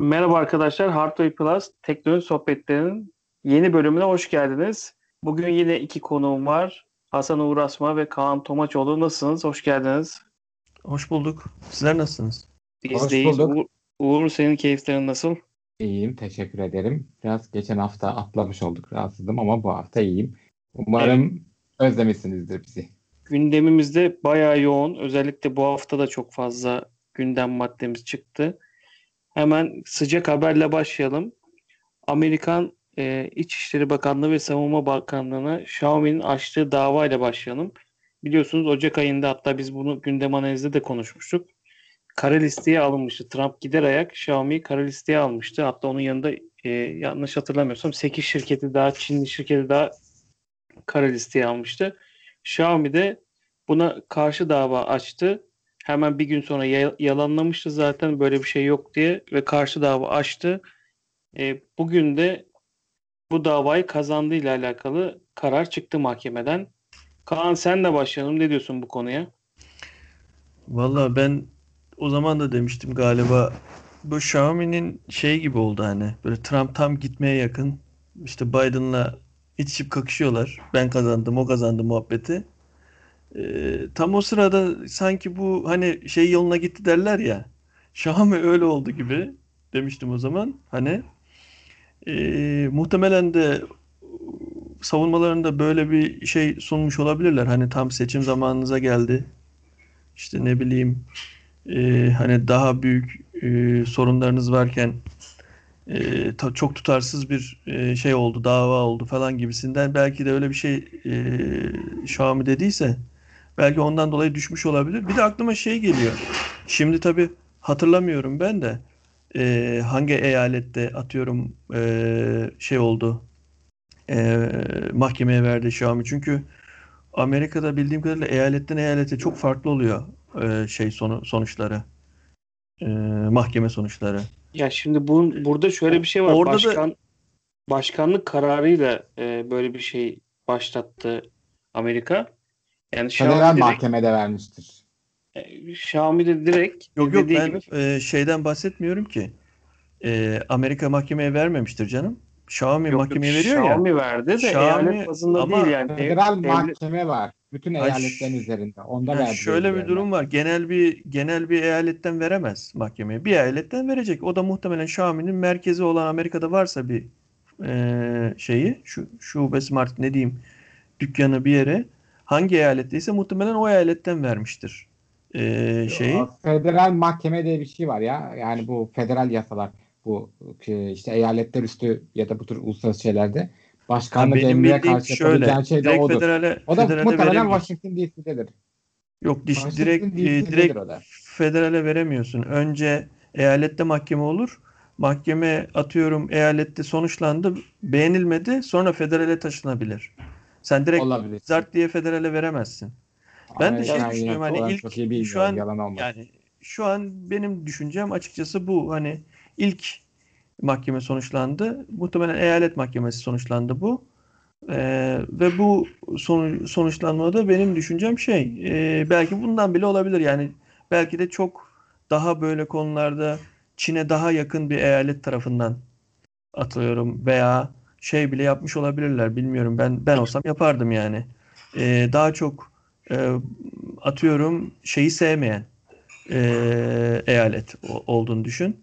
Merhaba arkadaşlar, Hardware Plus teknoloji sohbetlerinin yeni bölümüne hoş geldiniz. Bugün yine iki konuğum var. Hasan Uğrasma ve Kaan Tomaçoğlu. Nasılsınız? Hoş geldiniz. Hoş bulduk. Sizler nasılsınız? Biz Hoş deyiz. bulduk. Uğur, Uğur, senin keyiflerin nasıl? İyiyim, teşekkür ederim. Biraz geçen hafta atlamış olduk, rahatsızdım ama bu hafta iyiyim. Umarım özlemişsinizdir bizi. Gündemimizde bayağı yoğun. Özellikle bu hafta da çok fazla gündem maddemiz çıktı. Hemen sıcak haberle başlayalım. Amerikan e, İçişleri Bakanlığı ve Savunma Bakanlığı'na Xiaomi'nin açtığı davayla başlayalım. Biliyorsunuz Ocak ayında hatta biz bunu gündem analizde de konuşmuştuk. Kara listeye alınmıştı. Trump gider ayak Xiaomi'yi kara listeye almıştı. Hatta onun yanında e, yanlış hatırlamıyorsam 8 şirketi daha Çinli şirketi daha kara listeye almıştı. Xiaomi de buna karşı dava açtı. Hemen bir gün sonra ya- yalanlamıştı zaten böyle bir şey yok diye ve karşı dava açtı. E, bugün de bu davayı kazandığı ile alakalı karar çıktı mahkemeden. Kaan sen de başlayalım. Ne diyorsun bu konuya? Valla ben o zaman da demiştim galiba bu Xiaomi'nin şey gibi oldu hani böyle Trump tam gitmeye yakın işte Biden'la itişip kakışıyorlar. Ben kazandım o kazandı muhabbeti. Ee, tam o sırada sanki bu hani şey yoluna gitti derler ya Xiaomi öyle oldu gibi demiştim o zaman. Hani ee, muhtemelen de savunmalarında böyle bir şey sunmuş olabilirler. Hani tam seçim zamanınıza geldi. İşte ne bileyim e, hani daha büyük e, sorunlarınız varken e, ta- çok tutarsız bir e, şey oldu, dava oldu falan gibisinden belki de öyle bir şey e, Xiaomi dediyse belki ondan dolayı düşmüş olabilir. Bir de aklıma şey geliyor. Şimdi tabii hatırlamıyorum ben de e, hangi eyalette atıyorum e, şey oldu e, mahkemeye verdi Xiaomi. Çünkü Amerika'da bildiğim kadarıyla eyaletten eyalete çok farklı oluyor e, şey sonu sonuçları. E, mahkeme sonuçları. Ya şimdi bu, burada şöyle bir şey var. Orada da- Başkan başkanlık kararıyla e, böyle bir şey başlattı Amerika. Yani Xiaomi direkt, mahkemede vermiştir. e, Xiaomi de direkt Yok yok ben gibi e, şeyden bahsetmiyorum ki. E, Amerika mahkemeye vermemiştir canım. Xiaomi Yok, yok, mahkemeye veriyor ya. Xiaomi verdi de Xiaomi eyalet bazında ama değil yani. Federal Devlet- mahkeme var. Bütün eyaletlerin üzerinde. Onda verdi. şöyle bir durum var. Genel bir genel bir eyaletten veremez mahkemeye. Bir eyaletten verecek. O da muhtemelen Xiaomi'nin merkezi olan Amerika'da varsa bir e, şeyi, şu şubesi mi artık ne diyeyim, dükkanı bir yere hangi eyaletteyse muhtemelen o eyaletten vermiştir e, şeyi. Federal mahkeme diye bir şey var ya. Yani bu federal yasalar. Bu e, işte eyaletler üstü ya da bu tür uluslararası şeylerde. Ha, Başkanlık benim emrine karşı şöyle, şey de direkt odur. federale, O da federale muhtemelen. Washington DC'dedir. Yok diş, Washington direkt e, DC'dedir direkt o da. federale veremiyorsun. Önce eyalette mahkeme olur. Mahkeme atıyorum eyalette sonuçlandı, beğenilmedi, sonra federale taşınabilir. Sen direkt Olabilir. zart diye federale veremezsin. Ben de şey düşünüyorum, hani ilk- iyi şu an bilmiyorum, yalan olmaz. Yani şu an benim düşüncem açıkçası bu. Hani ilk mahkeme sonuçlandı. Muhtemelen eyalet mahkemesi sonuçlandı bu. Ee, ve bu sonu- sonuçlanmada benim düşüncem şey e, belki bundan bile olabilir. Yani belki de çok daha böyle konularda Çin'e daha yakın bir eyalet tarafından atıyorum veya şey bile yapmış olabilirler. Bilmiyorum. Ben ben olsam yapardım yani. Ee, daha çok e, atıyorum şeyi sevmeyen e, eyalet olduğunu düşün.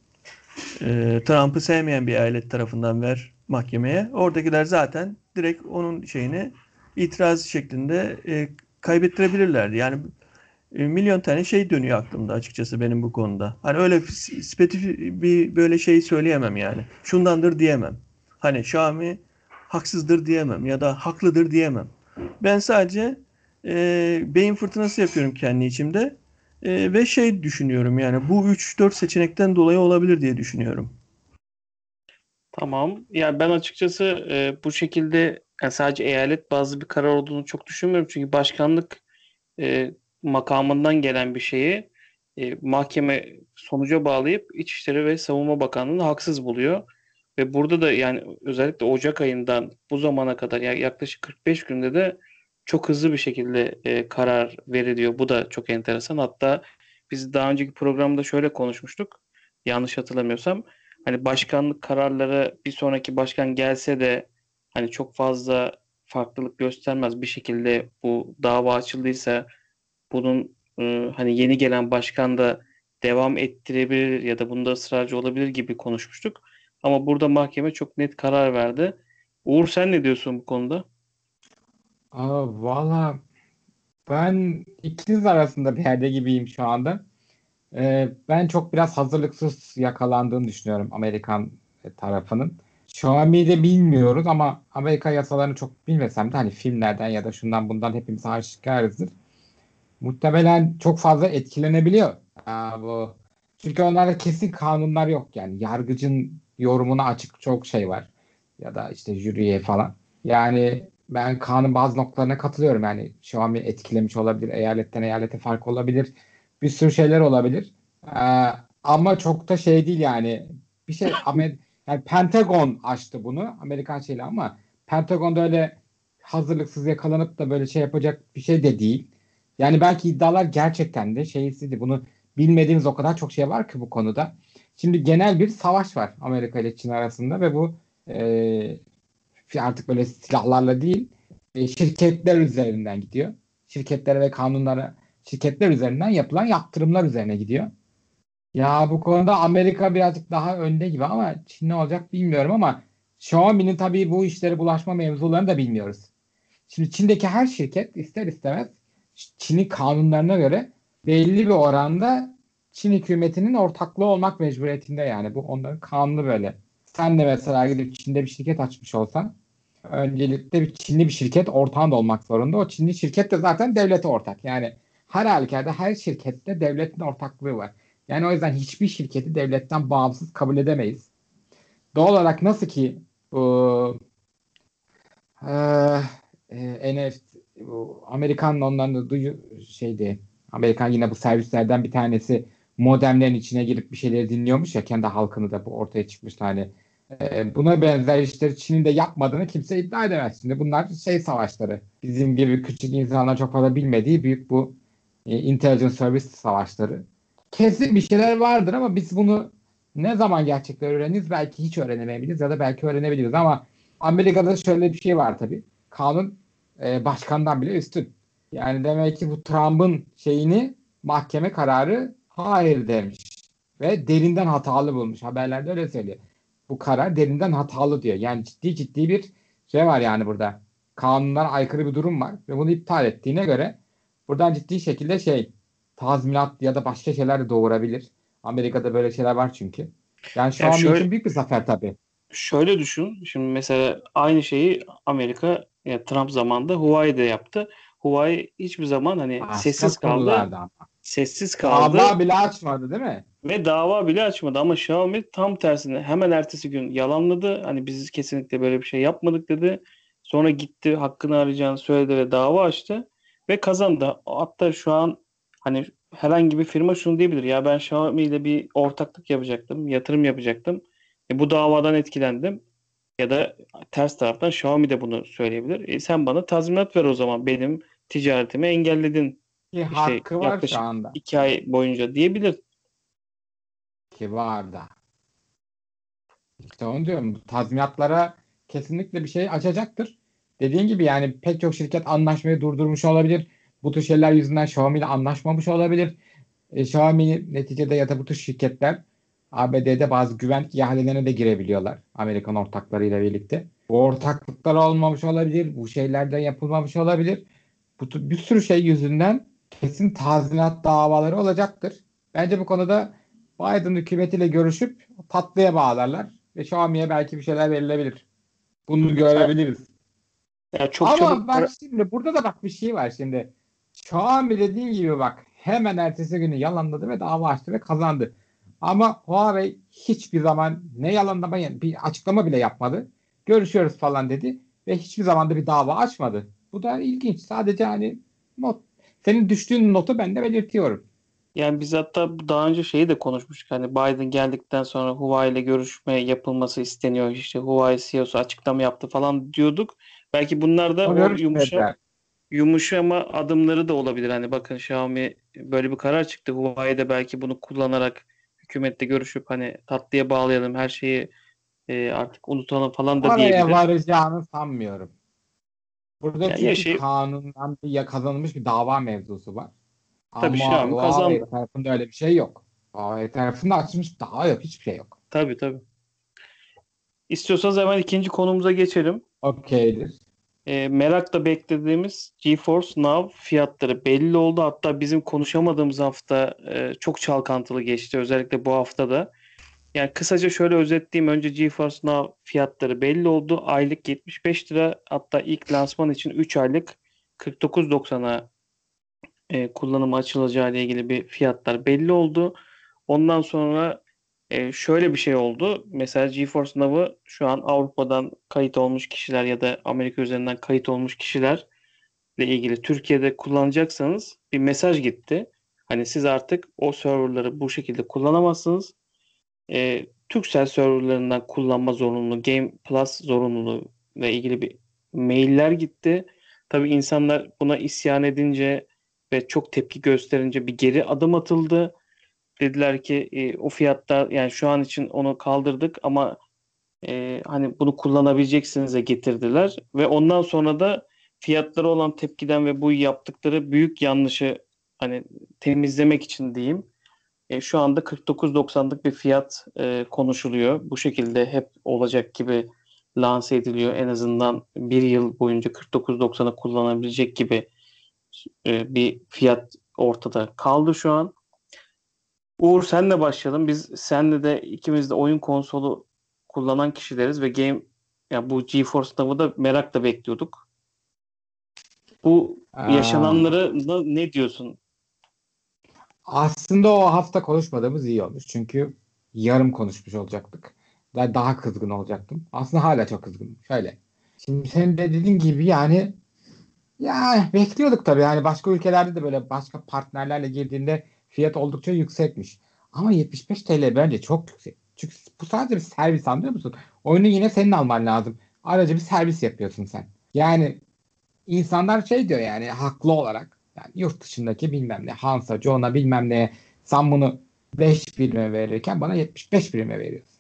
E, Trump'ı sevmeyen bir eyalet tarafından ver mahkemeye. Oradakiler zaten direkt onun şeyini itiraz şeklinde e, kaybettirebilirlerdi. Yani e, milyon tane şey dönüyor aklımda açıkçası benim bu konuda. Hani öyle spesifik bir böyle şey söyleyemem yani. Şundandır diyemem. Hani Xiaomi haksızdır diyemem ya da haklıdır diyemem. Ben sadece e, beyin fırtınası yapıyorum kendi içimde. E, ve şey düşünüyorum yani bu 3-4 seçenekten dolayı olabilir diye düşünüyorum. Tamam. Ya ben açıkçası e, bu şekilde yani sadece eyalet bazlı bir karar olduğunu çok düşünmüyorum. Çünkü başkanlık e, makamından gelen bir şeyi e, mahkeme sonuca bağlayıp İçişleri ve Savunma Bakanlığı'nı haksız buluyor. Ve burada da yani özellikle Ocak ayından bu zamana kadar yani yaklaşık 45 günde de çok hızlı bir şekilde e, karar veriliyor. Bu da çok enteresan. Hatta biz daha önceki programda şöyle konuşmuştuk. Yanlış hatırlamıyorsam. hani başkanlık kararları bir sonraki başkan gelse de hani çok fazla farklılık göstermez. Bir şekilde bu dava açıldıysa bunun e, hani yeni gelen başkan da devam ettirebilir ya da bunda ısrarcı olabilir gibi konuşmuştuk. Ama burada mahkeme çok net karar verdi. Uğur sen ne diyorsun bu konuda? Aa, valla ben ikiniz arasında bir yerde gibiyim şu anda. Ee, ben çok biraz hazırlıksız yakalandığını düşünüyorum Amerikan tarafının. Xiaomi'yi de bilmiyoruz ama Amerika yasalarını çok bilmesem de hani filmlerden ya da şundan bundan hepimiz aşikarızdır. Muhtemelen çok fazla etkilenebiliyor. Aa, bu. Çünkü onlarda kesin kanunlar yok yani. Yargıcın yorumuna açık çok şey var. Ya da işte jüriye falan. Yani ben kanun bazı noktalarına katılıyorum. Yani Xiaomi etkilemiş olabilir. Eyaletten eyalete fark olabilir. Bir sürü şeyler olabilir. Ee, ama çok da şey değil yani. Bir şey Amer yani Pentagon açtı bunu. Amerikan şeyle ama Pentagon'da öyle hazırlıksız yakalanıp da böyle şey yapacak bir şey de değil. Yani belki iddialar gerçekten de şeysizdi. Bunu bilmediğimiz o kadar çok şey var ki bu konuda. Şimdi genel bir savaş var Amerika ile Çin arasında ve bu e, artık böyle silahlarla değil e, şirketler üzerinden gidiyor. Şirketlere ve kanunlara şirketler üzerinden yapılan yaptırımlar üzerine gidiyor. Ya bu konuda Amerika birazcık daha önde gibi ama Çin ne olacak bilmiyorum ama Xiaomi'nin tabii bu işlere bulaşma mevzularını da bilmiyoruz. Şimdi Çin'deki her şirket ister istemez Çin'in kanunlarına göre belli bir oranda Çin hükümetinin ortaklığı olmak mecburiyetinde yani. Bu onların kanunu böyle. Sen de mesela gidip Çin'de bir şirket açmış olsan öncelikle bir Çinli bir şirket ortağın da olmak zorunda. O Çinli şirket de zaten devlete ortak. Yani her halükarda her şirkette devletin ortaklığı var. Yani o yüzden hiçbir şirketi devletten bağımsız kabul edemeyiz. Doğal olarak nasıl ki bu e, e, NFT bu Amerikan onların da duyu şeydi Amerikan yine bu servislerden bir tanesi modemlerin içine girip bir şeyleri dinliyormuş ya kendi halkını da bu ortaya çıkmıştı hani e, buna benzer işleri Çin'in de yapmadığını kimse iddia edemez. Şimdi bunlar şey savaşları. Bizim gibi küçük insanlar çok fazla bilmediği büyük bu e, intelligence service savaşları. Kesin bir şeyler vardır ama biz bunu ne zaman gerçekten öğreniriz belki hiç öğrenemeyebiliriz ya da belki öğrenebiliriz ama Amerika'da şöyle bir şey var tabii. Kanun e, başkandan bile üstün. Yani demek ki bu Trump'ın şeyini mahkeme kararı hayır demiş. Ve derinden hatalı bulmuş. Haberlerde öyle söylüyor. Bu karar derinden hatalı diyor. Yani ciddi ciddi bir şey var yani burada. Kanunlara aykırı bir durum var. Ve bunu iptal ettiğine göre buradan ciddi şekilde şey tazminat ya da başka şeyler de doğurabilir. Amerika'da böyle şeyler var çünkü. Yani şu Ya an şöyle- için büyük bir zafer tabii. Şöyle düşün. Şimdi mesela aynı şeyi Amerika yani Trump zamanında Huawei'de yaptı. Huawei hiçbir zaman hani Başka sessiz kaldı. Sessiz kaldı Dava bile açmadı değil mi? ve dava bile açmadı ama Xiaomi tam tersine hemen ertesi gün yalanladı. Hani biz kesinlikle böyle bir şey yapmadık dedi. Sonra gitti hakkını arayacağını söyledi ve dava açtı ve kazandı. Hatta şu an hani herhangi bir firma şunu diyebilir. Ya ben Xiaomi ile bir ortaklık yapacaktım, yatırım yapacaktım. E, bu davadan etkilendim. Ya da ters taraftan Xiaomi de bunu söyleyebilir. E, sen bana tazminat ver o zaman benim ticaretimi engelledin Ki hakkı var yaklaşık şu anda. iki ay boyunca diyebilir. Ki var da. İşte onu diyorum. Tazminatlara kesinlikle bir şey açacaktır. Dediğin gibi yani pek çok şirket anlaşmayı durdurmuş olabilir. Bu tür şeyler yüzünden Xiaomi ile anlaşmamış olabilir. E, Xiaomi neticede ya da bu tür şirketler ABD'de bazı güvenlik ihalelerine de girebiliyorlar. Amerikan ortaklarıyla birlikte. Bu ortaklıklar olmamış olabilir. Bu şeylerden yapılmamış olabilir. Bu bir sürü şey yüzünden kesin tazminat davaları olacaktır. Bence bu konuda Biden hükümetiyle görüşüp tatlıya bağlarlar ve Xiaomi'ye belki bir şeyler verilebilir. Bunu görebiliriz. Ya çok Ama çabuk bak şimdi burada da bak bir şey var şimdi. Xiaomi dediğin gibi bak hemen ertesi günü yalanladı ve dava açtı ve kazandı. Ama Huawei hiçbir zaman ne yalanlama bir açıklama bile yapmadı. Görüşüyoruz falan dedi ve hiçbir zaman da bir dava açmadı. Bu da ilginç. Sadece hani not senin düştüğün notu ben de belirtiyorum. Yani biz hatta daha önce şeyi de konuşmuştuk. Hani Biden geldikten sonra Huawei ile görüşme yapılması isteniyor. İşte Huawei CEO'su açıklama yaptı falan diyorduk. Belki bunlar da O yumuşa, yumuşama adımları da olabilir. Hani bakın Xiaomi böyle bir karar çıktı. Huawei de belki bunu kullanarak hükümette görüşüp hani tatlıya bağlayalım her şeyi e, artık unutalım falan da Oraya diyebilir. varacağını sanmıyorum. Burada Ya çünkü yaşayıp- kanundan bir ya kazanılmış bir dava mevzusu var. Tabii Ama Şam kazandı. Huawei tarafında öyle bir şey yok. Huawei tarafında açılmış dava yok. Hiçbir şey yok. Tabii tabii. İstiyorsanız hemen ikinci konumuza geçelim. Okeydir. E, merakla beklediğimiz GeForce Now fiyatları belli oldu. Hatta bizim konuşamadığımız hafta e, çok çalkantılı geçti. Özellikle bu hafta da. Yani kısaca şöyle özetleyeyim. Önce GeForce Now fiyatları belli oldu. Aylık 75 lira. Hatta ilk lansman için 3 aylık 49.90'a e, kullanıma açılacağı ile ilgili bir fiyatlar belli oldu. Ondan sonra e, şöyle bir şey oldu. Mesela GeForce Now'ı şu an Avrupa'dan kayıt olmuş kişiler ya da Amerika üzerinden kayıt olmuş kişilerle ilgili Türkiye'de kullanacaksanız bir mesaj gitti. Hani siz artık o serverları bu şekilde kullanamazsınız. E, Turkcell serverlarından kullanma zorunluluğu, Game Plus zorunluluğu ile ilgili bir mailler gitti. Tabii insanlar buna isyan edince ve çok tepki gösterince bir geri adım atıldı. Dediler ki e, o fiyatlar yani şu an için onu kaldırdık ama e, hani bunu kullanabileceksinize getirdiler ve ondan sonra da fiyatları olan tepkiden ve bu yaptıkları büyük yanlışı hani temizlemek için diyeyim. E, şu anda 49.90'lık bir fiyat e, konuşuluyor. Bu şekilde hep olacak gibi lanse ediliyor. En azından bir yıl boyunca 49.90'ı kullanabilecek gibi e, bir fiyat ortada kaldı şu an. Uğur senle başlayalım. Biz senle de ikimiz de oyun konsolu kullanan kişileriz ve game ya bu GeForce Now'ı da merakla bekliyorduk. Bu yaşananları ne diyorsun? Aslında o hafta konuşmadığımız iyi olmuş. Çünkü yarım konuşmuş olacaktık. Daha, daha kızgın olacaktım. Aslında hala çok kızgınım. Şöyle. Şimdi senin de dediğin gibi yani ya bekliyorduk tabii. Yani başka ülkelerde de böyle başka partnerlerle girdiğinde fiyat oldukça yüksekmiş. Ama 75 TL bence çok yüksek. Çünkü bu sadece bir servis anlıyor musun? Oyunu yine senin alman lazım. Ayrıca bir servis yapıyorsun sen. Yani insanlar şey diyor yani haklı olarak yani yurt dışındaki bilmem ne Hansa, John'a bilmem ne sen bunu 5 birime verirken bana 75 birime veriyorsun.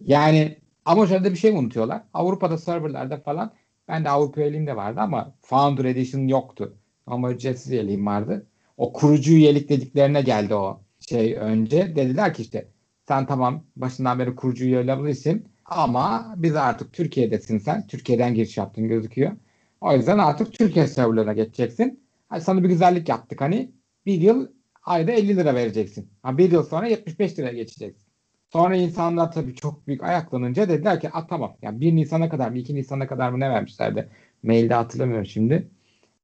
Yani ama şöyle de bir şey unutuyorlar. Avrupa'da serverlarda falan ben de Avrupa üyeliğim vardı ama Founder Edition yoktu. Ama ücretsiz üyeliğim vardı. O kurucu üyelik dediklerine geldi o şey önce. Dediler ki işte sen tamam başından beri kurucu üye olabilirsin ama biz artık Türkiye'desin sen. Türkiye'den giriş yaptın gözüküyor. O yüzden artık Türkiye serverlarına geçeceksin. Hani sana bir güzellik yaptık hani bir yıl ayda 50 lira vereceksin. Ha, bir yıl sonra 75 liraya geçeceksin. Sonra insanlar tabii çok büyük ayaklanınca dediler ki A, tamam. Yani 1 Nisan'a kadar mı 2 Nisan'a kadar mı ne vermişlerdi? Mailde hatırlamıyorum şimdi.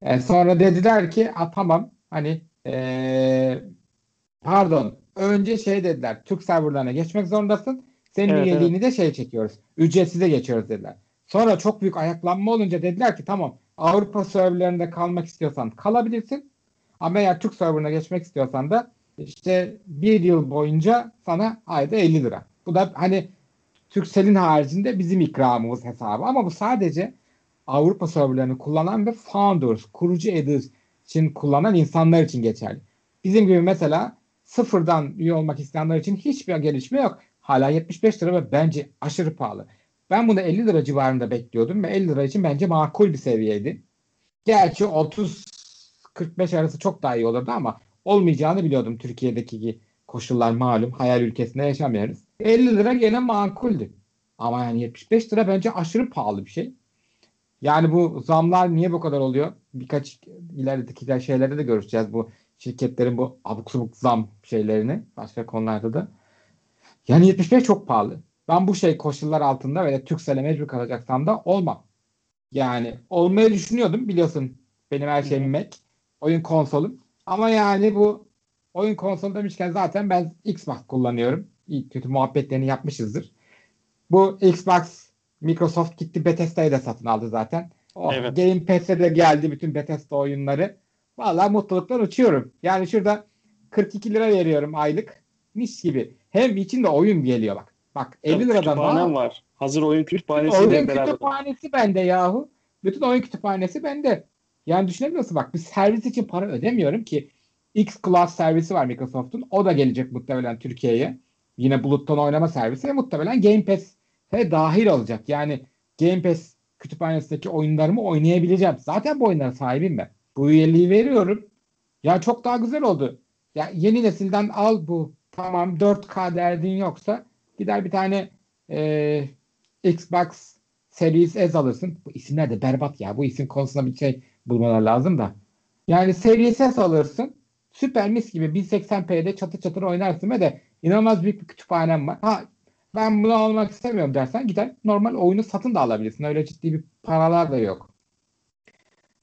E, sonra dediler ki A, tamam hani e, pardon önce şey dediler Türk serverlarına geçmek zorundasın. Senin Evet, üyeliğini de şey çekiyoruz. Ücretsize geçiyoruz dediler. Sonra çok büyük ayaklanma olunca dediler ki tamam Avrupa serverlarında kalmak istiyorsan kalabilirsin. Ama eğer Türk serverına geçmek istiyorsan da işte bir yıl boyunca sana ayda 50 lira. Bu da hani Turkcell'in haricinde bizim ikramımız hesabı. Ama bu sadece Avrupa serverlarını kullanan ve founders, kurucu editors için kullanan insanlar için geçerli. Bizim gibi mesela sıfırdan üye olmak isteyenler için hiçbir gelişme yok. Hala 75 lira ve bence aşırı pahalı. Ben bunu 50 lira civarında bekliyordum ve 50 lira için bence makul bir seviyeydi. Gerçi 30-45 arası çok daha iyi olurdu ama olmayacağını biliyordum Türkiye'deki koşullar malum. Hayal ülkesinde yaşamıyoruz. 50 lira gene makuldü. Ama yani 75 lira bence aşırı pahalı bir şey. Yani bu zamlar niye bu kadar oluyor? Birkaç ilerideki şeylerde de görüşeceğiz bu şirketlerin bu abuk subuk zam şeylerini başka konularda da. Yani 75 çok pahalı. Ben bu şey koşullar altında ve Türkcell'e mecbur kalacaksam da olmam. Yani olmayı düşünüyordum biliyorsun. Benim her şeyim Mac. Oyun konsolum. Ama yani bu oyun konsolu demişken zaten ben Xbox kullanıyorum. İyi kötü muhabbetlerini yapmışızdır. Bu Xbox Microsoft gitti Bethesda'yı da satın aldı zaten. Oh, Evet. Game Pass'e de geldi bütün Bethesda oyunları. Vallahi mutluluktan uçuyorum. Yani şurada 42 lira veriyorum aylık. Mis gibi. Hem içinde oyun geliyor bak. Bak 50 liradan daha var. Hazır oyun kütüphanesiyle oyun beraber. kütüphanesi bende yahu. Bütün oyun kütüphanesi bende. Yani düşünebiliyorsun bak bir servis için para ödemiyorum ki X Cloud servisi var Microsoft'un. O da gelecek muhtemelen Türkiye'ye. Yine buluttan oynama servisi ve muhtemelen Game Pass'e dahil olacak. Yani Game Pass kütüphanesindeki oyunlarımı oynayabileceğim. Zaten bu oyunlara sahibim ben. Bu üyeliği veriyorum. Ya çok daha güzel oldu. Ya yeni nesilden al bu. Tamam 4K derdin yoksa gider bir tane e, Xbox Series S alırsın. Bu isimler de berbat ya. Bu isim konusunda bir şey bulmalar lazım da. Yani Series S alırsın. Süper mis gibi 1080p'de çatır çatır oynarsın ve de inanılmaz büyük bir kütüphanem var. Ha ben bunu almak istemiyorum dersen gider normal oyunu satın da alabilirsin. Öyle ciddi bir paralar da yok.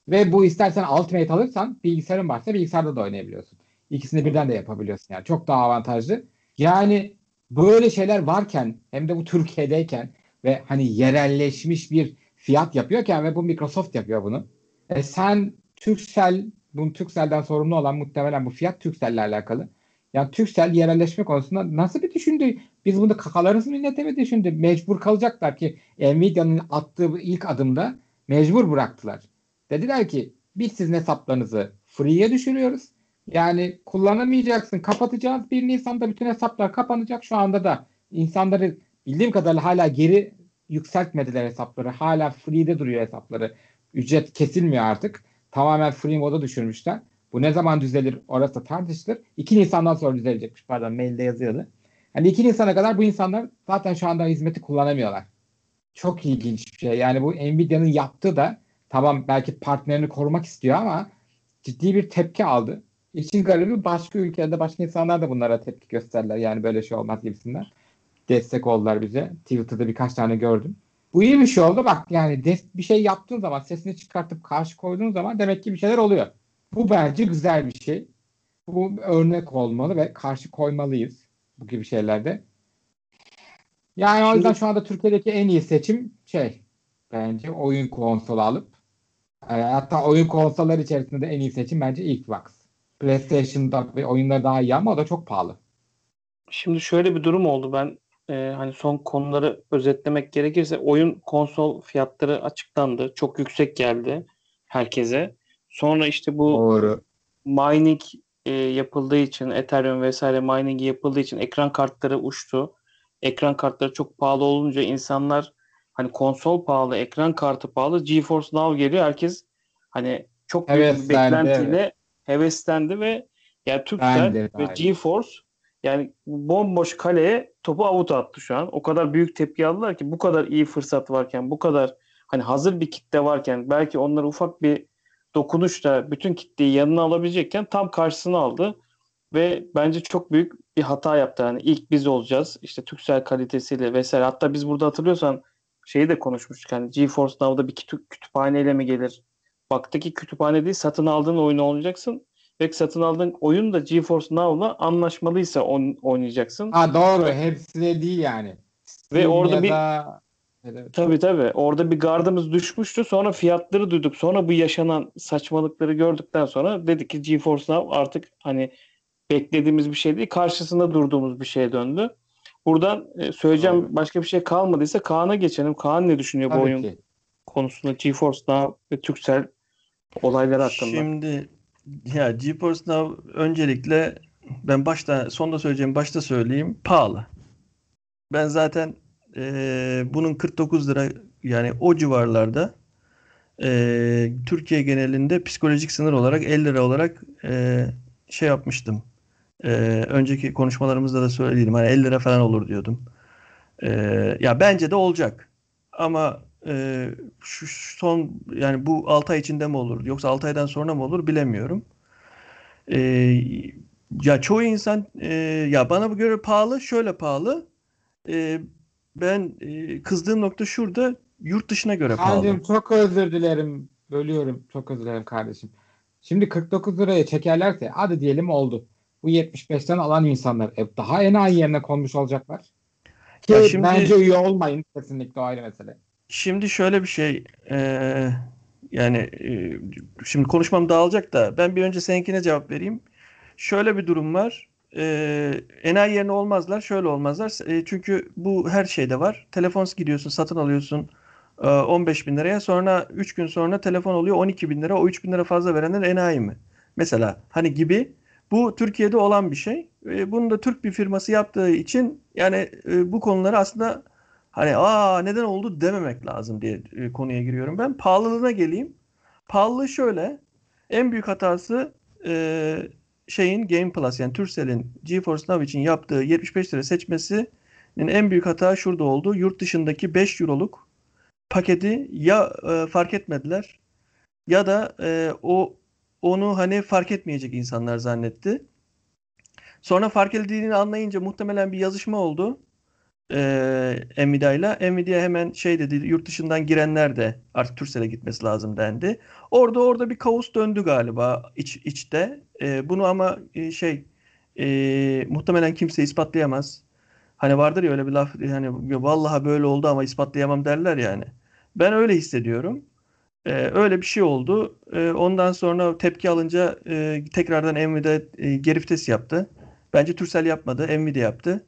Ve bu istersen Ultimate alırsan bilgisayarın varsa bilgisayarda da oynayabiliyorsun. İkisini birden de yapabiliyorsun yani. Çok daha avantajlı. Yani böyle şeyler varken hem de bu Türkiye'deyken ve hani yerelleşmiş bir fiyat yapıyorken ve bu Microsoft yapıyor bunu. E sen Turkcell, bunu Turkcell'den sorumlu olan muhtemelen bu fiyat Turkcell'le alakalı. Yani Turkcell yerelleşme konusunda nasıl bir düşündü? Biz bunu kakalarız millete mi düşündü? Mecbur kalacaklar ki Nvidia'nın attığı ilk adımda mecbur bıraktılar. Dediler ki biz sizin hesaplarınızı free'ye düşürüyoruz. Yani kullanamayacaksın. Kapatacağız. 1 Nisan'da bütün hesaplar kapanacak. Şu anda da insanları bildiğim kadarıyla hala geri yükseltmediler hesapları. Hala free'de duruyor hesapları. Ücret kesilmiyor artık. Tamamen free moda düşürmüşler. Bu ne zaman düzelir orası da tartışılır. 2 Nisan'dan sonra düzelecekmiş. Pardon mailde yazıyordu. Hani 2 Nisan'a kadar bu insanlar zaten şu anda hizmeti kullanamıyorlar. Çok ilginç bir şey. Yani bu Nvidia'nın yaptığı da tamam belki partnerini korumak istiyor ama ciddi bir tepki aldı. İşin garibi başka ülkelerde başka insanlar da bunlara tepki gösterdiler. Yani böyle şey olmaz gibisinden. Destek oldular bize. Twitter'da birkaç tane gördüm. Bu iyi bir şey oldu. Bak yani bir şey yaptığın zaman sesini çıkartıp karşı koyduğun zaman demek ki bir şeyler oluyor. Bu bence güzel bir şey. Bu örnek olmalı ve karşı koymalıyız bu gibi şeylerde. Yani o yüzden şu anda Türkiye'deki en iyi seçim şey bence oyun konsolu alıp e, hatta oyun konsolları içerisinde de en iyi seçim bence Xbox. PlayStation'da ve oyunlar daha iyi ama o da çok pahalı. Şimdi şöyle bir durum oldu. Ben e, hani son konuları özetlemek gerekirse oyun konsol fiyatları açıklandı. Çok yüksek geldi herkese. Sonra işte bu Doğru. mining e, yapıldığı için Ethereum vesaire mining yapıldığı için ekran kartları uçtu. Ekran kartları çok pahalı olunca insanlar hani konsol pahalı, ekran kartı pahalı, GeForce Now geliyor. Herkes hani çok büyük bir Heveslendi, beklentiyle heveslendi ve yani Turkcell ve GeForce yani bomboş kaleye topu avuta attı şu an. O kadar büyük tepki aldılar ki bu kadar iyi fırsat varken, bu kadar hani hazır bir kitle varken belki onlara ufak bir dokunuşla bütün kitleyi yanına alabilecekken tam karşısına aldı ve bence çok büyük bir hata yaptı. Yani ilk biz olacağız. işte Türksel kalitesiyle vesaire. Hatta biz burada hatırlıyorsan şeyi de konuşmuştuk. Hani GeForce Now'da bir kütüphaneyle mi gelir? Baktaki kütüphane değil satın aldığın oyunu oynayacaksın. Ve satın aldığın oyun da GeForce Now'la anlaşmalıysa on, oynayacaksın. Ha doğru. Hepsi de değil yani. Ve Steam orada ya bir da- Evet. Tabii tabii. Orada bir gardımız düşmüştü. Sonra fiyatları duyduk. Sonra bu yaşanan saçmalıkları gördükten sonra dedik ki GeForce Now artık hani beklediğimiz bir şey değil. Karşısında durduğumuz bir şeye döndü. Buradan e, söyleyeceğim Doğru. başka bir şey kalmadıysa Kaan'a geçelim. Kaan ne düşünüyor bu Tabii oyun ki. konusunda GeForce Now ve Turkcell olayları hakkında? Şimdi ya GeForce Now öncelikle ben başta sonda söyleyeceğim başta söyleyeyim pahalı. Ben zaten eee, bunun 49 lira yani o civarlarda eee, Türkiye genelinde psikolojik sınır olarak 50 lira olarak eee, şey yapmıştım. Eee, önceki konuşmalarımızda da söyledim. Hani 50 lira falan olur diyordum. Eee, ya bence de olacak. Ama eee, şu son yani bu 6 ay içinde mi olur yoksa 6 aydan sonra mı olur bilemiyorum. Eee, ya çoğu insan eee, ya bana göre pahalı şöyle pahalı. Eee, ben eee, kızdığım nokta şurada yurt dışına göre pahalı. Kaan'cığım çok özür dilerim. Bölüyorum. Çok özür dilerim kardeşim. Şimdi 49 liraya çekerlerse hadi diyelim oldu. Bu 75'ten alan insanlar e, daha enayi yerine konmuş olacaklar. Ki Ya şimdi- bence üye olmayın. Kesinlikle o ayrı mesele. Şimdi şöyle bir şey eee, yani eee, şimdi konuşmam dağılacak da ben bir önce seninkine cevap vereyim. Şöyle bir durum var. Eee enayi yerine olmazlar. Şöyle olmazlar. Eee, çünkü bu her şeyde var. Telefon gidiyorsun, satın alıyorsun eee, 15 bin liraya. Sonra 3 gün sonra telefon oluyor 12 bin lira. O 3 bin lira fazla verenler enayi mi? Mesela hani gibi Bu Türkiye'de olan bir şey. E, bunu da Türk bir firması yaptığı için yani e, bu konuları aslında hani aa neden oldu dememek lazım diye e, konuya giriyorum ben. Pahalılığına geleyim. Pahalılığı şöyle. En büyük hatası e, şeyin Game Plus yani Turkcell'in GeForce Now için yaptığı 75 lira seçmesinin en büyük hata şurada oldu. Yurt dışındaki 5 euroluk paketi ya e, fark etmediler ya da e, o onu hani fark etmeyecek insanlar zannetti. Sonra fark edildiğini anlayınca muhtemelen bir yazışma oldu e, ile. Nvidia hemen şey dedi yurt dışından girenler de artık Turkcell'e gitmesi lazım dendi. Orada orada bir kaos döndü galiba iç, içte. E, bunu ama e, şey e, muhtemelen kimse ispatlayamaz. Hani vardır ya öyle bir laf hani vallahi böyle oldu ama ispatlayamam derler yani. Ben öyle hissediyorum. Ee, öyle bir şey oldu. Ee, ondan sonra tepki alınca e, tekrardan Nvidia e, geri yaptı. Bence Turkcell yapmadı. Nvidia yaptı.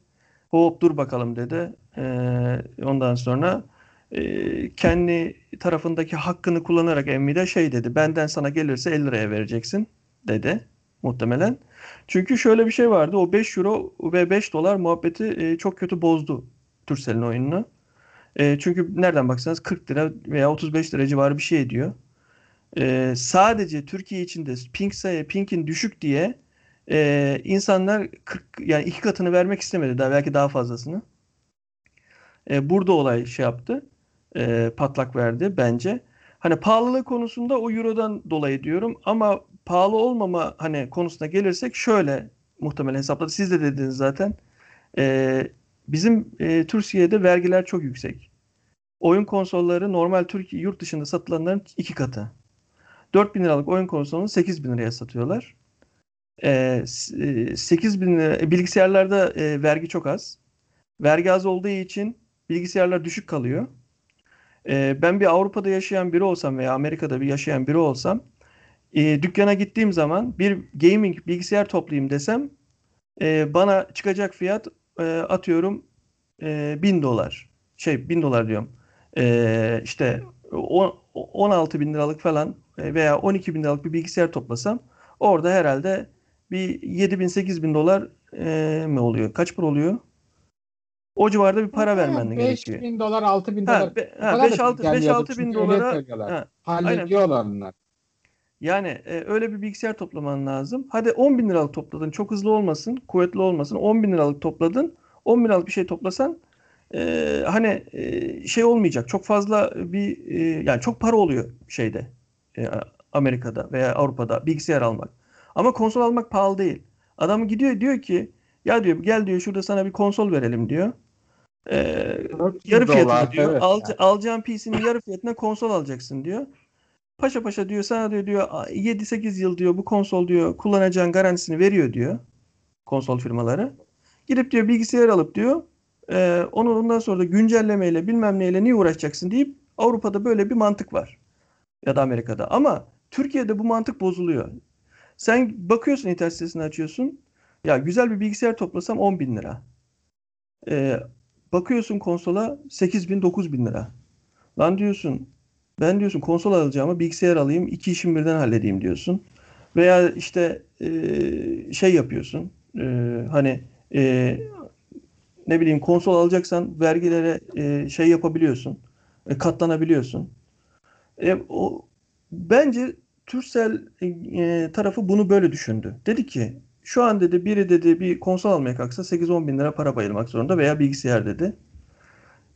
Hop dur bakalım dedi. Ee, ondan sonra e, kendi tarafındaki hakkını kullanarak Nvidia şey dedi. Benden sana gelirse 50 liraya vereceksin dedi muhtemelen. Çünkü şöyle bir şey vardı. O 5 euro ve 5 dolar muhabbeti e, çok kötü bozdu Turkcell'in oyununu. E, çünkü nereden baksanız 40 lira veya 35 lira civarı bir şey ediyor. E, sadece Türkiye içinde ping sayı, pingin düşük diye e, insanlar 40 yani iki katını vermek istemedi daha belki daha fazlasını. E, burada olay şey yaptı. E, patlak verdi bence. Hani pahalılık konusunda o Euro'dan dolayı diyorum ama pahalı olmama hani konusuna gelirsek şöyle muhtemelen hesapladı. Siz de dediniz zaten. E, bizim e, Türkiye'de vergiler çok yüksek. Oyun konsolları normal Türkiye yurt dışında satılanların iki katı. 4000 liralık oyun konsolunu 8000 liraya satıyorlar. E, 8000 lira bilgisayarlarda e, vergi çok az. Vergi az olduğu için bilgisayarlar düşük kalıyor. E, ben bir Avrupa'da yaşayan biri olsam veya Amerika'da bir yaşayan biri olsam e, dükkana gittiğim zaman bir gaming bilgisayar toplayayım desem e, bana çıkacak fiyat e, atıyorum e, 1000 dolar. Şey 1000 dolar diyorum. E, işte 10, 16 bin liralık falan e, veya 12 bin liralık bir bilgisayar toplasam orada herhalde bir 7 bin 8 bin dolar e, mi oluyor? Kaç para oluyor? O civarda bir para vermen 5 gerekiyor. bin dolar, 6 bin dolar. be- O ha, kadar da 5-6 gelmiyordu 5-6 bin öyle dolara ha, Hallediyorlar bunlar. Yani e, öyle bir bilgisayar toplaman lazım. Hadi 10 bin liralık topladın. Çok hızlı olmasın, kuvvetli olmasın. 10 bin liralık topladın. 10 bin liralık bir şey toplasan e, hani e, şey olmayacak. Çok fazla bir e, yani çok para oluyor şeyde e, Amerika'da veya Avrupa'da bilgisayar almak. Ama konsol almak pahalı değil. Adam gidiyor diyor ki ya diyor gel diyor şurada sana bir konsol verelim diyor. E, 400 yarı fiyatına diyor. evet. Al, alacağın PC'nin yarı fiyatına konsol alacaksın diyor. Paşa paşa diyor sana diyor diyor 7-8 yıl diyor bu konsol diyor kullanacağın garantisini veriyor diyor konsol firmaları. Gidip diyor bilgisayar alıp diyor e, onu ondan sonra da güncellemeyle bilmem neyle niye uğraşacaksın deyip Avrupa'da böyle bir mantık var. Ya da Amerika'da. Ama Türkiye'de bu mantık bozuluyor. Sen bakıyorsun internet sitesini açıyorsun. Ya güzel bir bilgisayar toplasam 10 bin lira. E, bakıyorsun konsola 8 bin 9 bin lira. Lan diyorsun ben diyorsun konsol alacağıma bilgisayar alayım iki işimi birden halledeyim diyorsun. Veya işte e, şey yapıyorsun e, hani e, ne bileyim konsol alacaksan vergilere e, şey yapabiliyorsun. E, katlanabiliyorsun. E, o bence Turkcell e, tarafı bunu böyle düşündü. Dedi ki şu an dedi biri dedi bir konsol almaya kalksa 8-10 bin lira para bayılmak zorunda veya bilgisayar dedi.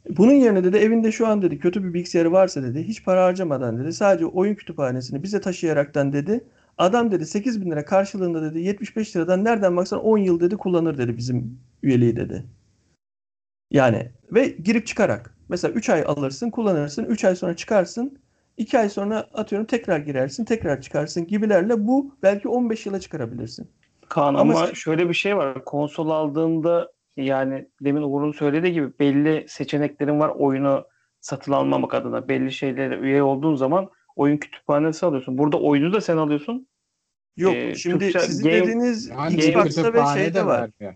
Bunun yerine dedi evinde şu an dedi kötü bir bilgisayarı varsa dedi hiç para harcamadan dedi sadece oyun kütüphanesini bize taşıyaraktan dedi adam dedi 8 bin lira karşılığında dedi 75 liradan nereden baksan 10 yıl dedi kullanır dedi bizim üyeliği dedi. Yani ve girip çıkarak mesela 3 ay alırsın kullanırsın 3 ay sonra çıkarsın 2 ay sonra atıyorum tekrar girersin tekrar çıkarsın gibilerle bu belki 15 yıla çıkarabilirsin. Kaan Ama ama şöyle bir şey var. Konsol aldığında yani demin Uğur'un söylediği gibi belli seçeneklerin var oyunu satın almamak adına. Belli şeylere üye olduğun zaman oyun kütüphanesi alıyorsun. Burada oyunu da sen alıyorsun. Yok Ee, şimdi Türkcell sizin Game- dediğiniz Yani Xbox'ta ve şeyde de var. vermiyor.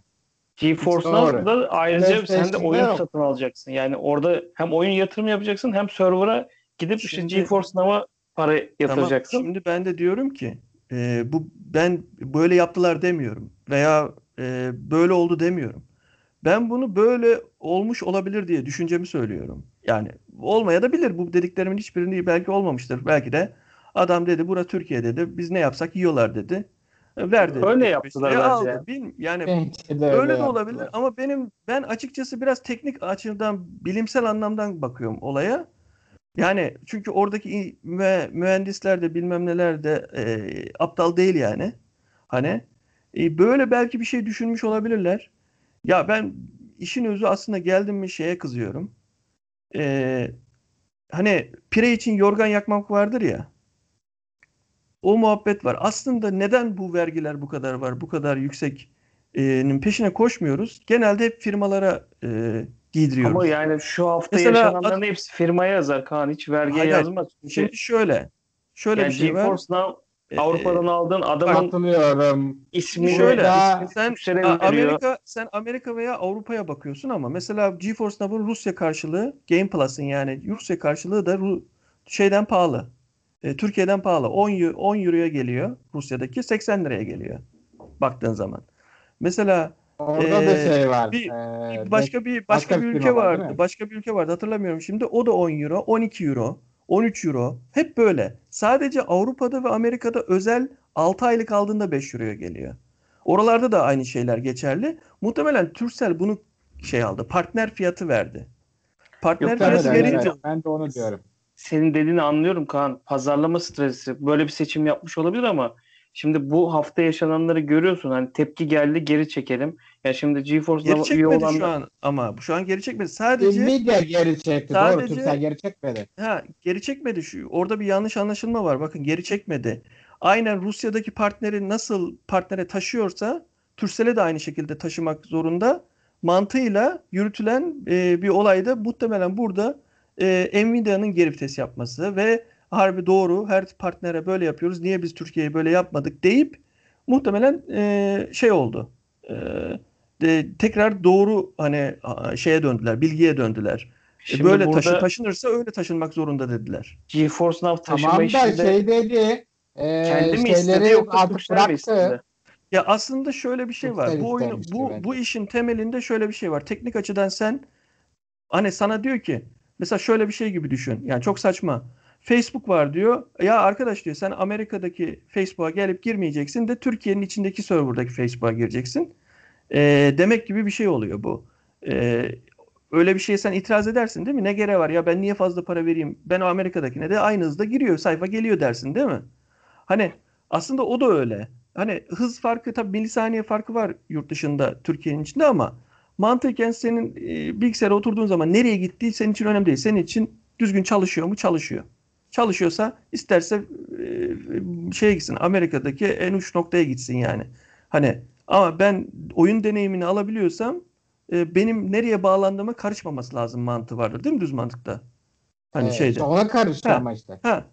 GeForce'da da ayrıca sen de oyun yok. satın alacaksın. Yani orada hem oyun yatırım yapacaksın hem server'a gidip işte Şimdi- GeForce Now'a para Tamam. yatıracaksın. Şimdi ben de diyorum ki e, bu ben böyle yaptılar demiyorum veya e, böyle oldu demiyorum. Ben bunu böyle olmuş olabilir diye düşüncemi söylüyorum. Yani olmaya da bilir. Bu dediklerimin hiçbirini belki olmamıştır. Belki de adam dedi bura Türkiye dedi. Biz ne yapsak yiyorlar dedi. E, Ver dedi. Öyle 75 yaptılar liraya bence. aldı. Yani Bence de öyle de yaptılar. olabilir ama benim ben açıkçası biraz teknik açıdan bilimsel anlamdan bakıyorum olaya. Yani çünkü oradaki mü- mühendisler de bilmem neler de e, aptal değil yani. Hani e, böyle belki bir şey düşünmüş olabilirler. Ya ben işin özü aslında geldim mi şeye kızıyorum. E, hani pire için yorgan yakmak vardır ya. O muhabbet var. Aslında neden bu vergiler bu kadar var, bu kadar yüksek'nin peşine koşmuyoruz? Genelde hep firmalara e, giydiriyoruz. Ama yani şu hafta Mesela yaşananların hepsi firmaya yazar Kaan. Hiç vergiye Hayır, yazmaz. Çünkü Şimdi şöyle, şöyle yani bir şey var. GeForce Now E, Avrupa'dan aldığın adamın Katılıyorum. ismini şöyle, sen. Amerika sen Amerika veya Avrupa'ya bakıyorsun ama mesela GeForce Now'ın Rusya karşılığı Game Plus'ın yani Rusya karşılığı da Ru- şeyden pahalı. E, Türkiye'den pahalı. 10 eu- 10 euroya geliyor Rusya'daki 80 liraya geliyor baktığın zaman. Mesela Orada da Ee, şey var. bir- Ee, bir başka bir başka başka bir ülke var, vardı. Başka bir ülke vardı. Hatırlamıyorum şimdi. O da 10 euro, 12 euro, 13 euro. Hep böyle. Sadece Avrupa'da ve Amerika'da özel 6 aylık aldığında 5 euroya geliyor. Oralarda da aynı şeyler geçerli. Muhtemelen Turkcell bunu şey aldı. Partner fiyatı verdi. Partner Yok, fiyatı verince- evet. Ben de onu diyorum. senin dediğini anlıyorum Kaan. Pazarlama stresi böyle bir seçim yapmış olabilir ama şimdi bu hafta yaşananları görüyorsun. Hani tepki geldi geri çekelim. Ya şimdi GeForce Geri Now üye çekmedi olan şu an ama şu an geri çekmedi. Sadece Nvidia geri çekti. Doğru. Sadece- Türksel geri çekmedi. Ha, geri çekmedi şu. Orada bir yanlış anlaşılma var. Bakın geri çekmedi. Aynen Rusya'daki partneri nasıl partnere taşıyorsa Turkcell'e de aynı şekilde taşımak zorunda. Mantığıyla yürütülen e, bir olayda muhtemelen burada e, Nvidia'nın geri vites yapması ve harbi doğru her partnere böyle yapıyoruz. Niye biz Türkiye'ye böyle yapmadık deyip muhtemelen e, şey oldu. E, de, tekrar doğru hani şeye döndüler, bilgiye döndüler. E, Şimdi böyle burada taşı, taşınırsa öyle taşınmak zorunda dediler. GeForce Now taşıma Tamam da işinde şey dedi. E, kendi mi istedi şeyleri yoksa artık bıraktı. istedi? Ya aslında şöyle bir şey var. Bu oyunu istermiştir bu bence. bu işin temelinde şöyle bir şey var. Teknik açıdan sen hani sana diyor ki mesela şöyle bir şey gibi düşün. Yani çok saçma. Facebook var diyor. Ya arkadaş diyor sen Amerika'daki Facebook'a gelip girmeyeceksin de Türkiye'nin içindeki serverdaki Facebook'a gireceksin. Ee, demek gibi bir şey oluyor bu. Ee, öyle bir şeye sen itiraz edersin değil mi? Ne gereği var ya ben niye fazla para vereyim? Ben o Amerika'dakine de aynı hızda giriyor. Sayfa geliyor dersin değil mi? Hani aslında o da öyle. Hani hız farkı tabii milisaniye farkı var yurt dışında Türkiye'nin içinde ama mantıken senin e, bilgisayara oturduğun zaman nereye gittiği senin için önemli değil. Senin için düzgün çalışıyor mu? Çalışıyor. Çalışıyorsa isterse e, şeye gitsin Amerika'daki en uç noktaya gitsin yani. Hani ama ben oyun deneyimini alabiliyorsam e, benim nereye bağlandığıma karışmaması lazım mantığı vardır değil mi düz mantıkta? Hani Evet, şeyde. ona karıştı Ha. ama işte. Ha.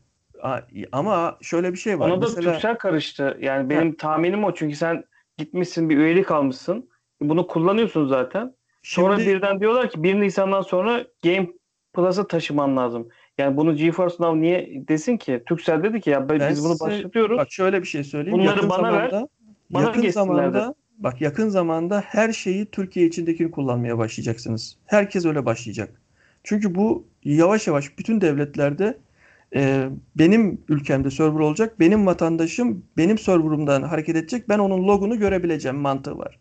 a- Ama şöyle bir şey var. Ona da Mesela Turkcell karıştı. Yani benim tahminim o. Çünkü sen gitmişsin bir üyelik almışsın. Bunu kullanıyorsun zaten. Sonra şimdi birden diyorlar ki 1 Nisan'dan sonra Game Plus'a taşıman lazım. Yani bunu GeForce Now niye desin ki? Turkcell dedi ki ya ben- Ben biz bunu başlatıyoruz. Bak şöyle bir şey söyleyeyim. Bunları yakın bana ver, zamanda, bana yakın zamanda bak yakın zamanda her şeyi Türkiye içindekini kullanmaya başlayacaksınız. Herkes öyle başlayacak. Çünkü bu yavaş yavaş bütün devletlerde e, benim ülkemde server olacak. Benim vatandaşım benim serverımdan hareket edecek. Ben onun logunu görebileceğim mantığı var.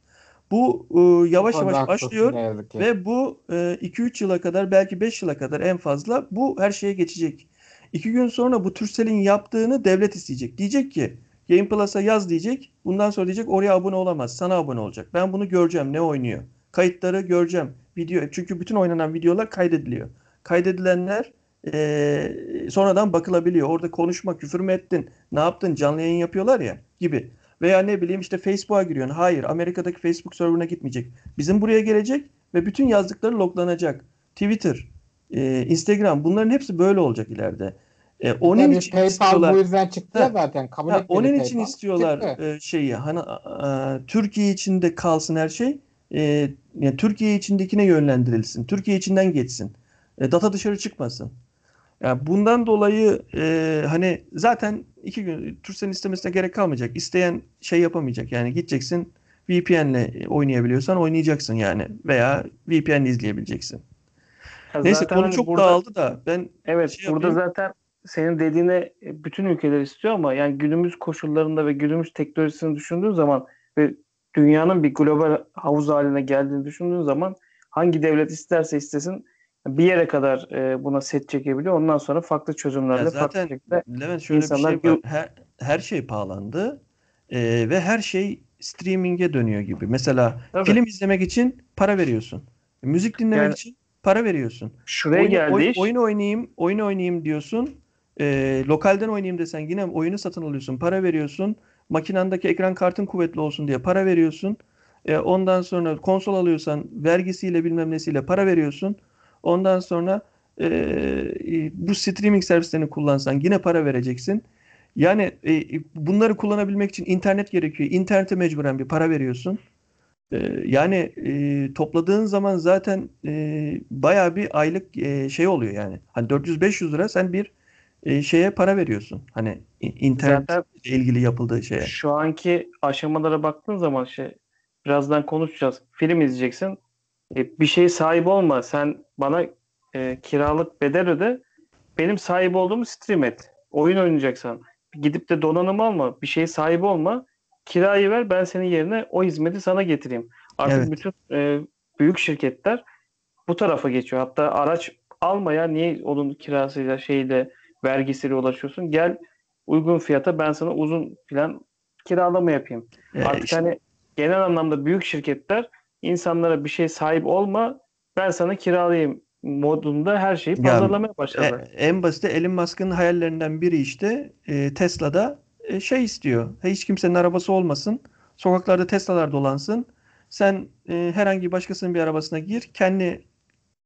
Bu e, yavaş yavaş haklısın başlıyor. Ve bu 2-3 yıla kadar belki 5 yıla kadar en fazla bu her şeye geçecek. 2 gün sonra bu Turkcell'in yaptığını devlet isteyecek. Diyecek ki Game Plus'a yaz diyecek. Bundan sonra diyecek oraya abone olamaz. Sana abone olacak. Ben bunu göreceğim ne oynuyor. Kayıtları göreceğim. Video çünkü bütün oynanan videolar kaydediliyor. Kaydedilenler eee, sonradan bakılabiliyor. Orada konuşma, küfür mü ettin, ne yaptın, canlı yayın yapıyorlar ya gibi. Veya ne bileyim işte Facebook'a giriyorsun. Hayır, Amerika'daki Facebook serverına gitmeyecek. Bizim buraya gelecek ve bütün yazdıkları loglanacak. Twitter, e, Instagram bunların hepsi böyle olacak ileride. E, onun Tabii için PayPal istiyorlar. bu yüzden çıktı ya Ha. zaten. Kabul Ha, onun için PayPal. istiyorlar Çıktı. e, şeyi hani e, Türkiye içinde kalsın her şey. E, yani Türkiye içindekine yönlendirilsin. Türkiye içinden geçsin. E, data dışarı çıkmasın. Yani bundan dolayı e, hani zaten iki gün Turkcell'in istemesine gerek kalmayacak. İsteyen şey yapamayacak. Yani gideceksin VPN'le oynayabiliyorsan oynayacaksın yani. Veya VPN'le izleyebileceksin. Ya Neyse zaten konu hani çok burada- dağıldı da ben Evet, şey burada yapayım. zaten senin dediğine bütün ülkeler istiyor ama yani günümüz koşullarında ve günümüz teknolojisini düşündüğün zaman ve dünyanın bir global havuz haline geldiğini düşündüğün zaman hangi devlet isterse istesin bir yere kadar e, buna set çekebiliyor. Ondan sonra farklı çözümlerle Ya farklı zaten şekilde Levent şöyle bir insanlar şey var. Her, her şey pahalandı Ee, ve her şey streaming'e dönüyor gibi. Mesela Tabii. film izlemek için para veriyorsun. Müzik dinlemek Yani- için para veriyorsun. şuraya Oyun, geldi oyun, oyun oynayayım, oyun oynayayım diyorsun. Ee, lokalden oynayayım desen yine oyunu satın alıyorsun, para veriyorsun. Makinandaki ekran kartın kuvvetli olsun diye para veriyorsun. Ee, ondan sonra konsol alıyorsan vergisiyle bilmem nesiyle para veriyorsun. Ondan sonra e, bu streaming servislerini kullansan yine para vereceksin. Yani e, bunları kullanabilmek için internet gerekiyor. İnternete mecburen bir para veriyorsun. Ee, yani e, topladığın zaman zaten e, bayağı bir aylık e, şey oluyor yani. Hani 400-500 lira sen bir e, şeye para veriyorsun. Hani i- internetle Zaten ilgili yapıldığı şeye. şu anki aşamalara baktığın zaman şey birazdan konuşacağız. Film izleyeceksin. E, bir şey sahip olma. Sen bana e, kiralık bedel öde. Benim sahip olduğumu stream et. Oyun oynayacaksan gidip de donanım alma. Bir şeye sahip olma. Kirayı ver ben senin yerine o hizmeti sana getireyim. Artık Evet. bütün e, büyük şirketler bu tarafa geçiyor. Hatta araç alma ya niye onun kirasıyla şeyle vergisiyle ulaşıyorsun? Gel uygun fiyata ben sana uzun plan kiralama yapayım. E, Artık işte- hani genel anlamda büyük şirketler insanlara bir şey sahip olma ben sana kiralayayım modunda her şeyi Ya, pazarlamaya başladı. E, en basit Elon Musk'ın hayallerinden biri işte e, Tesla'da e, şey istiyor. Hiç kimsenin arabası olmasın. Sokaklarda Tesla'lar dolansın. Sen e, herhangi başkasının bir arabasına gir. Kendi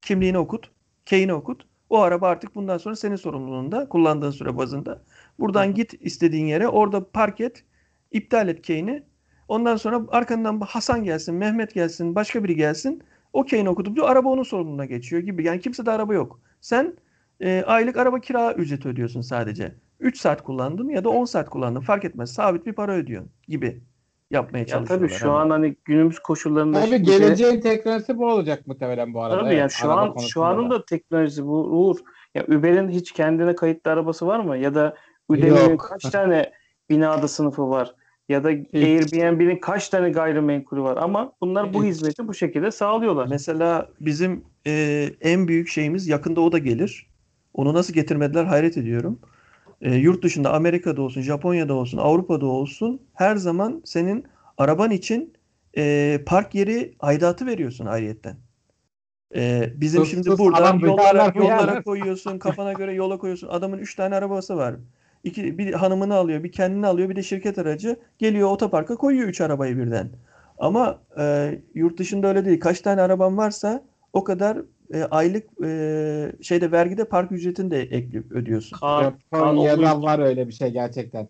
kimliğini okut. Key'ini okut. O araba artık bundan sonra senin sorumluluğunda. Kullandığın süre bazında. Buradan hı. git istediğin yere. Orada park et. iptal et Key'ini. Ondan sonra arkandan Hasan gelsin, Mehmet gelsin, başka biri gelsin. O Key'ini okutup diyor araba onun sorumluluğuna geçiyor gibi. Yani kimse de araba yok. Sen e, aylık araba kira ücreti ödüyorsun sadece. 3 saat kullandın ya da 10 saat kullandın fark etmez. Sabit bir para ödüyorsun gibi yapmaya Ya tabii şu hani. an hani günümüz koşullarında Tabii şimdi- geleceğin teknolojisi bu olacak muhtemelen bu arada. Tabii yani şu an şu anın da. da teknolojisi bu Uğur. Ya Uber'in hiç kendine kayıtlı arabası var mı? Ya da Yok. kaç tane binada sınıfı var? Ya da Airbnb'nin kaç tane gayrimenkulü var? Ama bunlar bu hizmeti bu şekilde sağlıyorlar. Mesela bizim e, en büyük şeyimiz yakında o da gelir. Onu nasıl getirmediler hayret ediyorum. E, yurt dışında Amerika'da olsun, Japonya'da olsun, Avrupa'da olsun her zaman senin araban için e, park yeri aidatı veriyorsun ayrıyetten. E, bizim Sus, şimdi sus, burada yollara, yollara koyuyorsun, kafana göre yola koyuyorsun. Adamın üç tane arabası var. İki, bir hanımını alıyor, bir kendini alıyor, bir de şirket aracı. Geliyor otoparka koyuyor üç arabayı birden. Ama e, yurt dışında öyle değil. Kaç tane araban varsa o kadar e, aylık e, şeyde vergide park ücretini de ekleyip ödüyorsun. O Japonya'da var öyle bir şey gerçekten.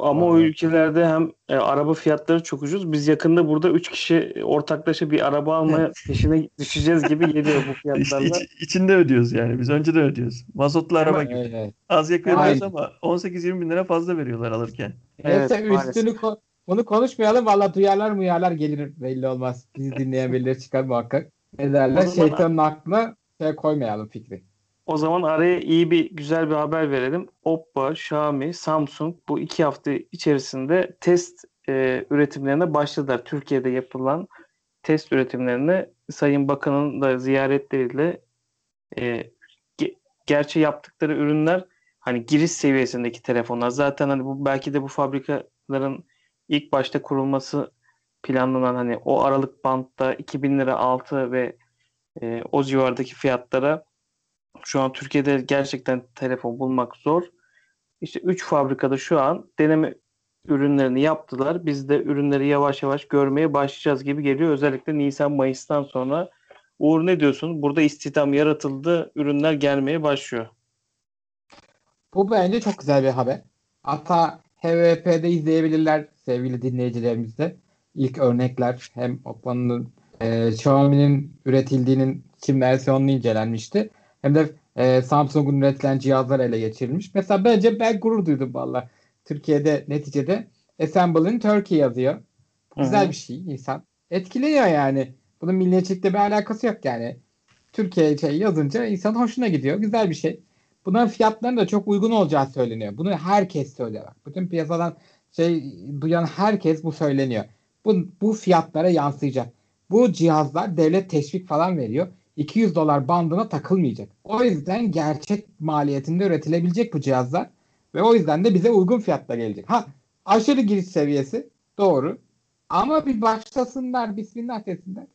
Ama o Vallahi. ülkelerde hem e, araba fiyatları çok ucuz. Biz yakında burada 3 kişi ortaklaşa bir araba almaya peşine düşeceğiz gibi geliyor bu İşte fiyatlarla. iç- içinde ödüyoruz yani. Biz önceden ödüyoruz. Mazotlu araba gibi. Evet. Az yakıyoruz ama 18-20 bin lira fazla veriyorlar alırken. Evet, maalesef. üstünü ko- bunu konuşmayalım. Valla duyarlar muyarlar gelir belli olmaz. Bizi dinleyen birileri çıkar muhakkak. Ne derler? O Şeytanın aklına şey koymayalım fikri. O zaman araya iyi bir güzel bir haber verelim. Oppo, Xiaomi, Samsung bu iki hafta içerisinde test e, üretimlerine başladılar. Türkiye'de yapılan test üretimlerine Sayın Bakan'ın da ziyaretleriyle e, ge- gerçi yaptıkları ürünler hani giriş seviyesindeki telefonlar. Zaten hani bu belki de bu fabrikaların ilk başta kurulması planlanan hani o aralık bantta 2000 lira altı ve e, o civardaki fiyatlara şu an Türkiye'de gerçekten telefon bulmak zor. İşte 3 fabrikada şu an deneme ürünlerini yaptılar. Biz de ürünleri yavaş yavaş görmeye başlayacağız gibi geliyor. Özellikle Nisan Mayıs'tan sonra. Uğur ne diyorsun? Burada istihdam yaratıldı. Ürünler gelmeye başlıyor. Bu bence çok güzel bir haber. Hatta HVP'de izleyebilirler sevgili dinleyicilerimiz de. İlk örnekler hem Oppo'nun e, Xiaomi'nin üretildiğinin Çin versiyonunu incelenmişti. Hem de e, Samsung'un üretilen cihazlar ele geçirilmiş. Mesela bence ben gurur duydum valla. Türkiye'de neticede Assemble in Turkey yazıyor. Güzel Hı-hı. bir şey insan. Etkileniyor yani. Bunun milliyetçilikle bir alakası yok yani. Türkiye şey yazınca insan hoşuna gidiyor. Güzel bir şey. Bunların fiyatlarının da çok uygun olacağı söyleniyor. Bunu herkes söylüyor. Bak. Bütün piyasadan şey duyan herkes bu söyleniyor. Bu, bu fiyatlara yansıyacak. Bu cihazlar devlet teşvik falan veriyor. 200 dolar bandına takılmayacak. O yüzden gerçek maliyetinde üretilebilecek bu cihazlar ve o yüzden de bize uygun fiyatla gelecek. Ha aşırı giriş seviyesi doğru. Ama bir başlasınlar bismillah desinler.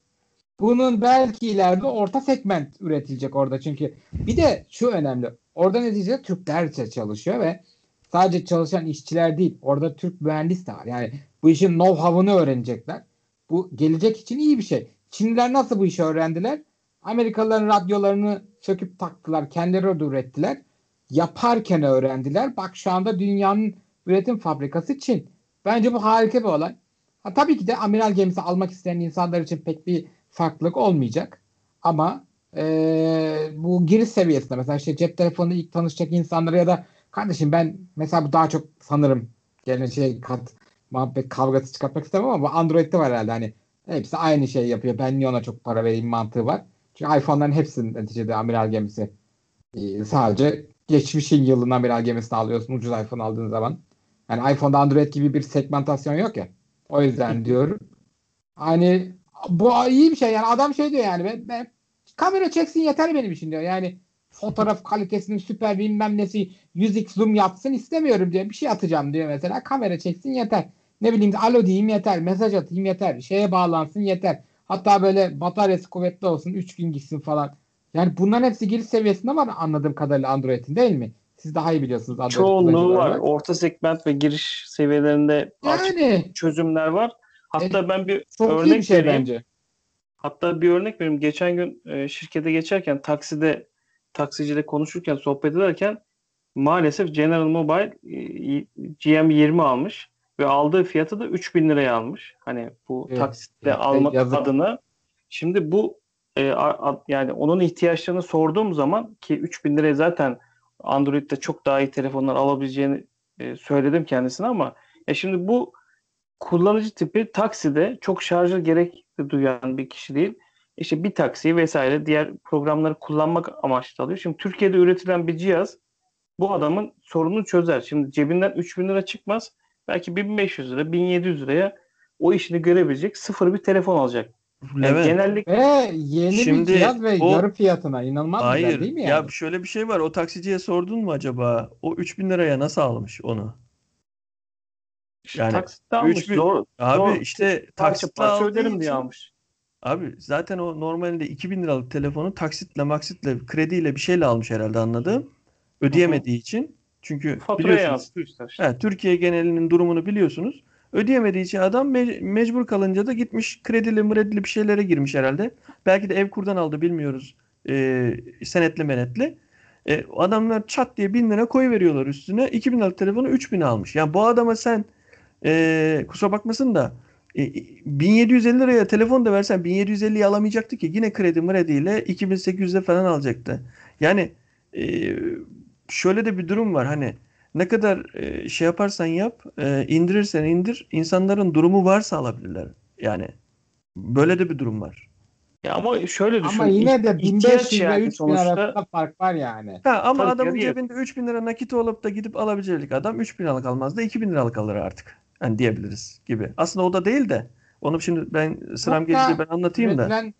Bunun belki ileride orta segment üretilecek orada çünkü. Bir de şu önemli. Orada neticede Türkler çalışıyor ve sadece çalışan işçiler değil. Orada Türk mühendis de var. Yani bu işin know-how'ını öğrenecekler. Bu gelecek için iyi bir şey. Çinliler nasıl bu işi öğrendiler? Amerikalıların radyolarını söküp taktılar. Kendileri orada ürettiler. Yaparken öğrendiler. Bak şu anda dünyanın üretim fabrikası Çin. Bence bu harika bir olay. Ha, tabii ki de amiral gemisi almak isteyen insanlar için pek bir farklılık olmayacak. Ama e, bu giriş seviyesinde mesela işte cep telefonu ilk tanışacak insanlara ya da kardeşim ben mesela bu daha çok sanırım gene şey kat muhabbet kavgası çıkartmak istemem ama bu Android'de var herhalde hani hepsi aynı şey yapıyor. Ben niye ona çok para vereyim mantığı var. Çünkü iPhone'ların hepsinin neticede amiral gemisi. Ee, sadece geçmişin yılın amiral gemisini alıyorsun ucuz iPhone aldığın zaman. Yani iPhone'da Android gibi bir segmentasyon yok ya. O yüzden diyorum. Hani bu iyi bir şey yani adam şey diyor yani ben, ben kamera çeksin yeter benim için diyor. Yani fotoğraf kalitesinin süper bilmem nesi 100x zoom yapsın istemiyorum diyor. Bir şey atacağım diyor mesela. Kamera çeksin yeter. Ne bileyim alo diyeyim yeter. Mesaj atayım yeter. Şeye bağlansın yeter. Hatta böyle bataryası kuvvetli olsun. 3 gün gitsin falan. Yani bunların hepsi giriş seviyesinde var anladığım kadarıyla Android'in değil mi? Siz daha iyi biliyorsunuz. Android Çoğunluğu var. olarak. Orta segment ve giriş seviyelerinde Yani çözümler var. Hatta ben bir örnek bir şey vereyim. bence. Hatta bir örnek vereyim. Geçen gün e, şirkete geçerken takside taksiciyle konuşurken sohbet ederken maalesef General Mobile e, GM20 almış ve aldığı fiyatı da 3000 liraya almış. Hani bu Evet, taksitle evet, almak yazık. adına. Şimdi bu e, a- a- yani onun ihtiyaçlarını sorduğum zaman ki 3000 liraya zaten Android'de çok daha iyi telefonlar alabileceğini e, söyledim kendisine ama ya şimdi bu kullanıcı tipi takside çok şarjı gerek duyan bir kişi değil. İşte bir taksiyi vesaire diğer programları kullanmak amaçlı alıyor. Şimdi Türkiye'de üretilen bir cihaz bu adamın sorununu çözer. Şimdi cebinden 3000 lira çıkmaz. Belki 1500 lira, 1700 liraya o işini görebilecek sıfır bir telefon alacak. Yani Levent, genellikle Ve yeni Şimdi bir cihaz ve o- yarı fiyatına inanılmaz hayır. güzel değil mi yani? Ya şöyle bir şey var. O taksiciye sordun mu acaba? O 3000 liraya nasıl almış onu? Yani taksitle almış. 3000 Zor, Abi zor. işte taksitle öderim diye almış. Abi zaten o normalde 2000 liralık telefonu taksitle maksitle krediyle bir şeyle almış herhalde anladığım. Ödeyemediği için. Çünkü Faturaya biliyorsunuz yansıtıyor işte. he, Türkiye genelinin durumunu biliyorsunuz. Ödeyemediği için adam me- mecbur kalınca da gitmiş kredili mredili bir şeylere girmiş herhalde. Belki de ev kurdan aldı bilmiyoruz. Ee, senetli menetli. E, adamlar çat diye 1000 lira koy veriyorlar üstüne. 2000 liralık telefonu 3000 almış. Yani bu adama sen e, kusura bakmasın da e, 1750 liraya telefon da versen 1750'yi alamayacaktı ki. Yine kredi mrediyle 2800'e falan alacaktı. Yani e, şöyle de bir durum var. Hani ne kadar e, şey yaparsan yap, e, indirirsen indir, insanların durumu varsa alabilirler. Yani böyle de bir durum var. Ya ama şöyle düşün. Ama yine de ih- ihtiyaç 1500 ve yani 3000 sonuçta. arasında fark var yani. Ha, ama Tabii adamın cebinde 3000 lira nakit olup da gidip alabilecek adam 3000 liralık almaz da 2000 liralık alır artık. Yani diyebiliriz gibi. Aslında o da değil de onu şimdi ben sıram gelince ben anlatayım da. Üretilen,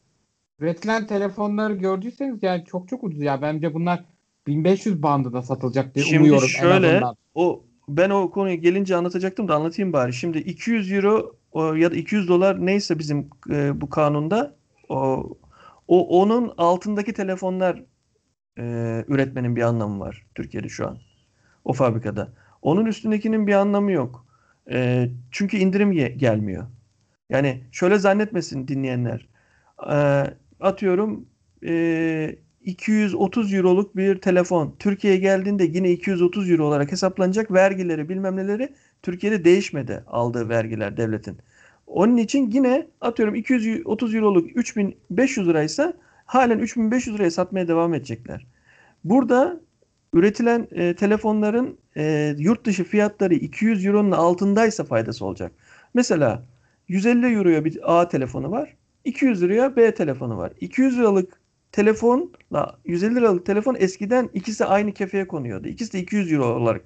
üretilen telefonları gördüyseniz yani çok çok ucuz ya. Bence bunlar 1500 bandında satılacak diye Şimdi umuyorum en şöyle azından. o ben o konuya gelince anlatacaktım da anlatayım bari. Şimdi 200 euro ya da 200 dolar neyse bizim e, bu kanunda o, o onun altındaki telefonlar e, üretmenin bir anlamı var Türkiye'de şu an. O fabrikada. Onun üstündekinin bir anlamı yok. E, çünkü indirim ge- gelmiyor. Yani şöyle zannetmesin dinleyenler. E, atıyorum e, 230 euroluk bir telefon Türkiye'ye geldiğinde yine 230 euro olarak hesaplanacak vergileri bilmem neleri Türkiye'de değişmedi aldığı vergiler devletin. Onun için yine atıyorum 230 euroluk 3500 liraysa halen 3500 liraya satmaya devam edecekler. Burada üretilen e, telefonların e, yurt dışı fiyatları 200 euronun altındaysa faydası olacak. Mesela 150 euroya bir A telefonu var. 200 liraya B telefonu var. 200 liralık telefonla 150 liralık telefon eskiden ikisi aynı kefeye konuyordu. İkisi de 200 euro olarak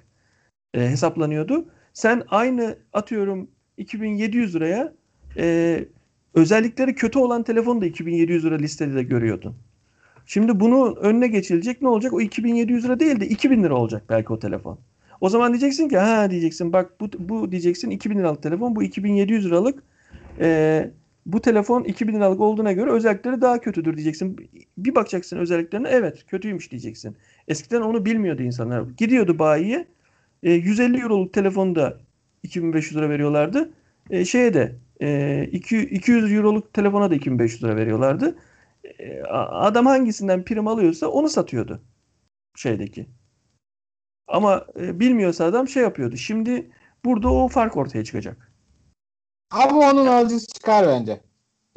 e, hesaplanıyordu. Sen aynı atıyorum 2700 liraya e, özellikleri kötü olan telefonu da 2700 lira listede de görüyordun. Şimdi bunun önüne geçilecek ne olacak? O 2700 lira değil de 2000 lira olacak belki o telefon. O zaman diyeceksin ki ha diyeceksin bak bu, bu diyeceksin 2000 liralık telefon bu 2700 liralık e, bu telefon 2000 liralık olduğuna göre özellikleri daha kötüdür diyeceksin. Bir bakacaksın özelliklerine evet kötüymüş diyeceksin. Eskiden onu bilmiyordu insanlar. Gidiyordu bayiye e, 150 euroluk telefonu da 2500 lira veriyorlardı. E, şeye de e, 200 euroluk telefona da 2500 lira veriyorlardı. E, adam hangisinden prim alıyorsa onu satıyordu şeydeki. Ama e, bilmiyorsa adam şey yapıyordu. Şimdi burada o fark ortaya çıkacak. Ama onun alıcısı çıkar bence.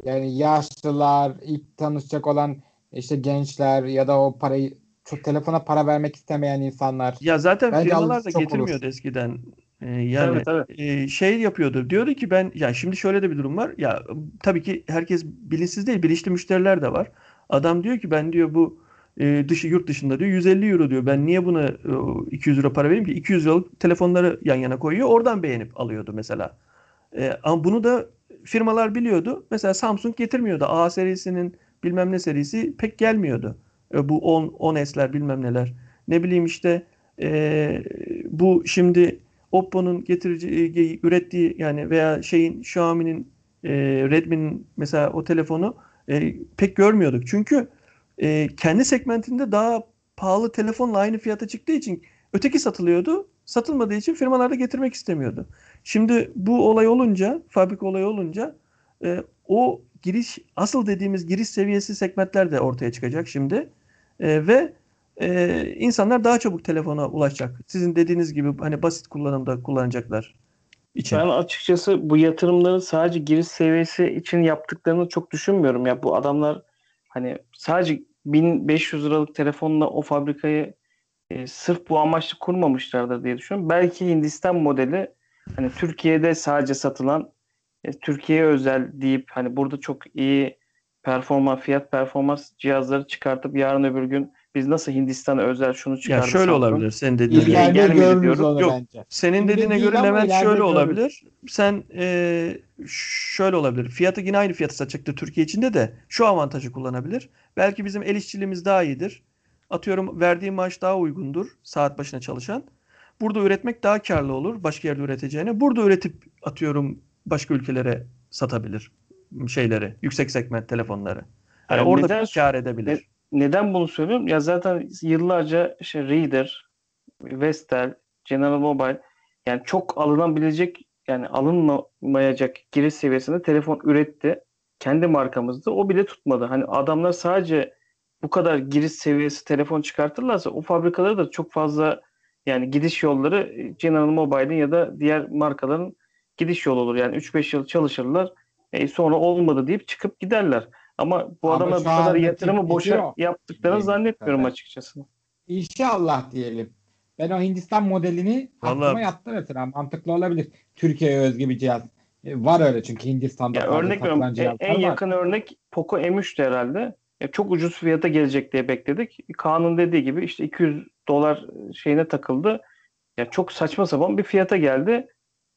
Yani yaşlılar, ilk tanışacak olan işte gençler ya da o parayı çok telefona para vermek istemeyen insanlar. Ya zaten Bence firmalar da getirmiyordu olur. eskiden. Ee, yani Tabii, tabii. e, şey yapıyordu. Diyordu ki ben ya şimdi şöyle de bir durum var. Ya tabii ki herkes bilinçsiz değil, bilinçli müşteriler de var. Adam diyor ki ben diyor bu e, dışı yurt dışında diyor 150 euro diyor. Ben niye buna e, 200 euro para vereyim ki? 200 liralık telefonları yan yana koyuyor. Oradan beğenip alıyordu mesela. E, ama bunu da firmalar biliyordu. Mesela Samsung getirmiyordu. A serisinin bilmem ne serisi pek gelmiyordu. E, bu 10 10S'ler bilmem neler. Ne bileyim işte e, bu şimdi Oppo'nun getirici ürettiği yani veya şeyin Xiaomi'nin e, Redmi'nin mesela o telefonu e, pek görmüyorduk. Çünkü e, kendi segmentinde daha pahalı telefonla aynı fiyata çıktığı için öteki satılıyordu. Satılmadığı için firmalar da getirmek istemiyordu. Şimdi bu olay olunca, fabrika olayı olunca e, o giriş asıl dediğimiz giriş seviyesi segmentler de ortaya çıkacak şimdi. E, ve e, insanlar daha çabuk telefona ulaşacak. Sizin dediğiniz gibi hani basit kullanımda kullanacaklar için. Ben açıkçası bu yatırımları sadece giriş seviyesi için yaptıklarını çok düşünmüyorum. Ya bu adamlar hani sadece 1500 liralık telefonla o fabrikayı e, sırf bu amaçlı kurmamışlardır diye düşünüyorum. Belki Hindistan modeli hani Türkiye'de sadece satılan e, Türkiye'ye özel deyip hani burada çok iyi performans fiyat performans cihazları çıkartıp yarın öbür gün biz nasıl Hindistan'a özel şunu Ya çıkardı şöyle olabilir senin dediğin gibi. İleride diyorum. onu Yok. bence. Senin Şimdi dediğine göre Levent şöyle görürüz. olabilir. Sen e, şöyle olabilir. Fiyatı yine aynı fiyatı satacaktır Türkiye içinde de şu avantajı kullanabilir. Belki bizim el işçiliğimiz daha iyidir. Atıyorum verdiği maaş daha uygundur saat başına çalışan. Burada üretmek daha karlı olur başka yerde üreteceğine. Burada üretip atıyorum başka ülkelere satabilir şeyleri, yüksek segment telefonları. Hani Yani orada neden- kar edebilir. Neden bunu söylüyorum? Ya zaten yıllarca işte Reader, Vestel, General Mobile yani çok alınabilecek yani alınmayacak giriş seviyesinde telefon üretti. Kendi markamızda. O bile tutmadı. Hani adamlar sadece bu kadar giriş seviyesi telefon çıkartırlarsa o fabrikaları da çok fazla yani gidiş yolları General Mobile'in ya da diğer markaların gidiş yolu olur. Yani 3-5 yıl çalışırlar. E, sonra olmadı deyip çıkıp giderler. Ama bu adamlar bu kadar yatırımı boşa yaptıklarını Değil, zannetmiyorum tabii. açıkçası. İnşallah diyelim. Ben o Hindistan modelini aklıma Vallahi- yattı mesela. Mantıklı olabilir. Türkiye'ye özgü bir cihaz. E, Var öyle çünkü Hindistan'da Ya örnek veriyorum. En, cihazlar en var. yakın örnek Poco M3'tü herhalde. Ya çok ucuz fiyata gelecek diye bekledik. Kaan'ın dediği gibi işte 200 dolar şeyine takıldı. Ya çok saçma sapan bir fiyata geldi.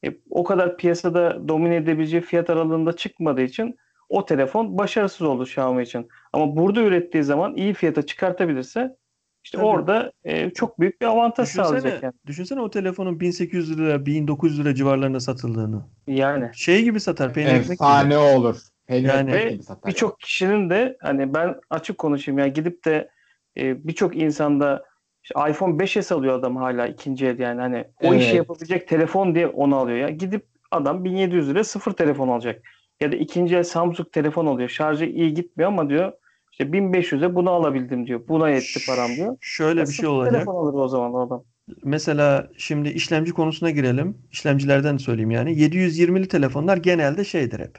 E, o kadar piyasada domine edebileceği fiyat aralığında çıkmadığı için o telefon başarısız oldu Xiaomi için. Ama burada ürettiği zaman iyi fiyata çıkartabilirse işte Tabii. orada e, çok büyük bir avantaj sağlayacak Düşünsene, yani. düşünsene o telefonun 1800 lira, 1900 lira civarlarında satıldığını. Yani Şey gibi satar, peynir ekmek gibi. Efsane olur. Yani- Ve birçok kişinin de hani ben açık konuşayım yani gidip de e, birçok insanda işte iPhone 5s alıyor adam hala ikinci el yani hani o işi Evet. yapabilecek telefon diye onu alıyor ya. Gidip adam 1700 liraya sıfır telefon alacak. Ya da ikinci el Samsung telefon alıyor. Şarjı iyi gitmiyor ama diyor işte 1500'e bunu alabildim diyor. Buna yetti param diyor. Şöyle Ya bir şey olacak. Telefon alır o zaman o adam. Mesela şimdi işlemci konusuna girelim. İşlemcilerden söyleyeyim yani. 720'li telefonlar genelde şeydir hep.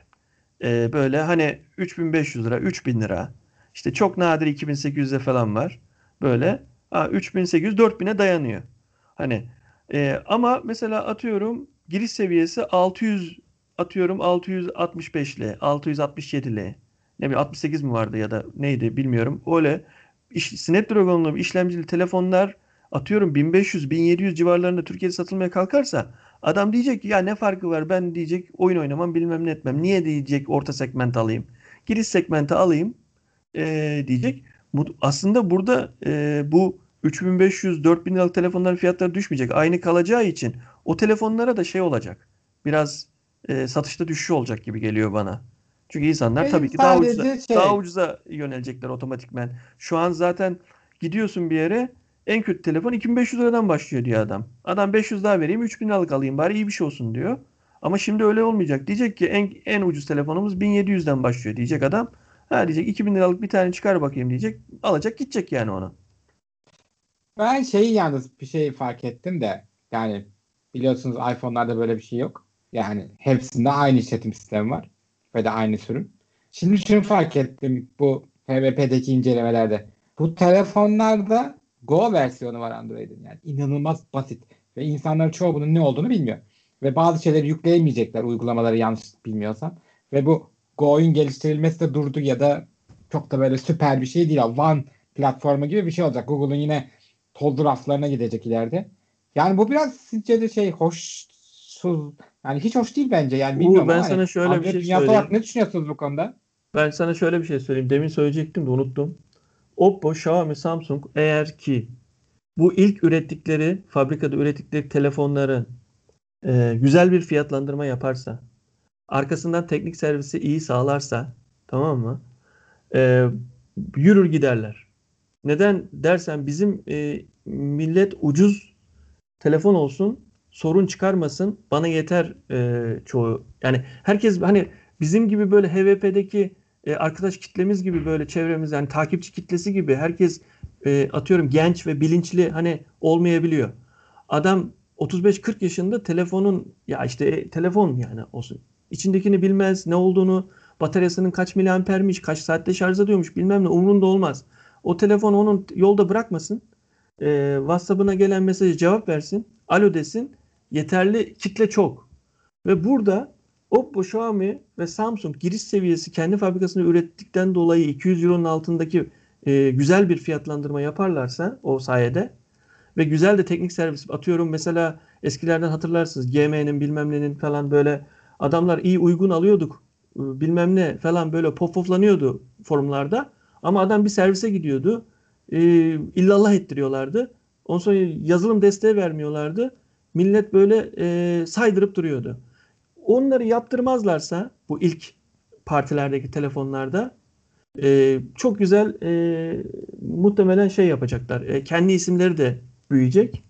Ee, böyle hani 3500 lira, 3000 lira. İşte çok nadir 2800'e falan var. Böyle. Ha, 3800 4000'e dayanıyor. Hani e, ama mesela atıyorum giriş seviyesi 600 atıyorum 665'li, 667'li. Ne bileyim 68 mi vardı ya da neydi bilmiyorum. Öyle iş, Snapdragon'lu işlemcili telefonlar atıyorum 1500-1700 civarlarında Türkiye'de satılmaya kalkarsa adam diyecek ki ya ne farkı var ben diyecek oyun oynamam bilmem ne etmem. Niye diyecek orta segment alayım. Giriş segmenti alayım e, diyecek. Aslında burada e, bu 3500-4000 liralık telefonların fiyatları düşmeyecek. Aynı kalacağı için o telefonlara da şey olacak. Biraz e, satışta düşüş olacak gibi geliyor bana. Çünkü insanlar Benim tabii ki daha ucuza, şey- daha ucuza yönelecekler otomatikmen. Şu an zaten gidiyorsun bir yere en kötü telefon 2500 liradan başlıyor diyor adam. Adam 500 daha vereyim 3000 liralık alayım bari iyi bir şey olsun diyor. Ama şimdi öyle olmayacak. Diyecek ki en, en ucuz telefonumuz 1700'den başlıyor diyecek adam. Ha diyecek 2000 liralık bir tane çıkar bakayım diyecek. Alacak gidecek yani onu. Ben şeyi yalnız bir şey fark ettim de yani biliyorsunuz iPhone'larda böyle bir şey yok. Yani hepsinde aynı işletim sistemi var ve de aynı sürüm. Şimdi şunu fark ettim bu HVP'deki incelemelerde. Bu telefonlarda Go versiyonu var Android'in. Yani inanılmaz basit ve insanların çoğu bunun ne olduğunu bilmiyor. Ve bazı şeyleri yükleyemeyecekler uygulamaları yanlış bilmiyorsam. Ve bu Go'yun geliştirilmesi de durdu ya da çok da böyle süper bir şey değil. One platformu gibi bir şey olacak. Google'un yine tozlu raflarına gidecek ileride. Yani bu biraz sizce de şey hoşsuz yani hiç hoş değil bence yani Uğur, bilmiyorum ben ama sana şöyle bir şey söyleyeyim. ne düşünüyorsunuz bu konuda? Ben sana şöyle bir şey söyleyeyim. Demin söyleyecektim de unuttum. Oppo, Xiaomi, Samsung eğer ki bu ilk ürettikleri, fabrikada ürettikleri telefonların e, güzel bir fiyatlandırma yaparsa, arkasından teknik servisi iyi sağlarsa, tamam mı? E, yürür giderler. Neden dersen bizim e, millet ucuz telefon olsun, sorun çıkarmasın, bana yeter e, çoğu. Yani herkes hani bizim gibi böyle HVP'deki e, arkadaş kitlemiz gibi böyle çevremiz yani takipçi kitlesi gibi herkes e, atıyorum genç ve bilinçli hani olmayabiliyor. Adam 35-40 yaşında telefonun ya işte e, telefon yani olsun. İçindekini bilmez, ne olduğunu, bataryasının kaç miliampermiş, kaç saatte şarj ediyormuş bilmem ne umurunda olmaz. O telefon onun yolda bırakmasın. E, WhatsApp'ına gelen mesajı cevap versin. Alo desin. Yeterli kitle çok. Ve burada Oppo, Xiaomi ve Samsung giriş seviyesi kendi fabrikasında ürettikten dolayı 200 Euro'nun altındaki e, güzel bir fiyatlandırma yaparlarsa o sayede ve güzel de teknik servis atıyorum. Mesela eskilerden hatırlarsınız GM'nin bilmem nenin falan böyle adamlar iyi uygun alıyorduk e, bilmem ne falan böyle pofoflanıyordu forumlarda ama adam bir servise gidiyordu e, illallah ettiriyorlardı. Ondan sonra yazılım desteği vermiyorlardı. Millet böyle e, saydırıp duruyordu. Onları yaptırmazlarsa bu ilk partilerdeki telefonlarda e, çok güzel e, muhtemelen şey yapacaklar. E, kendi isimleri de büyüyecek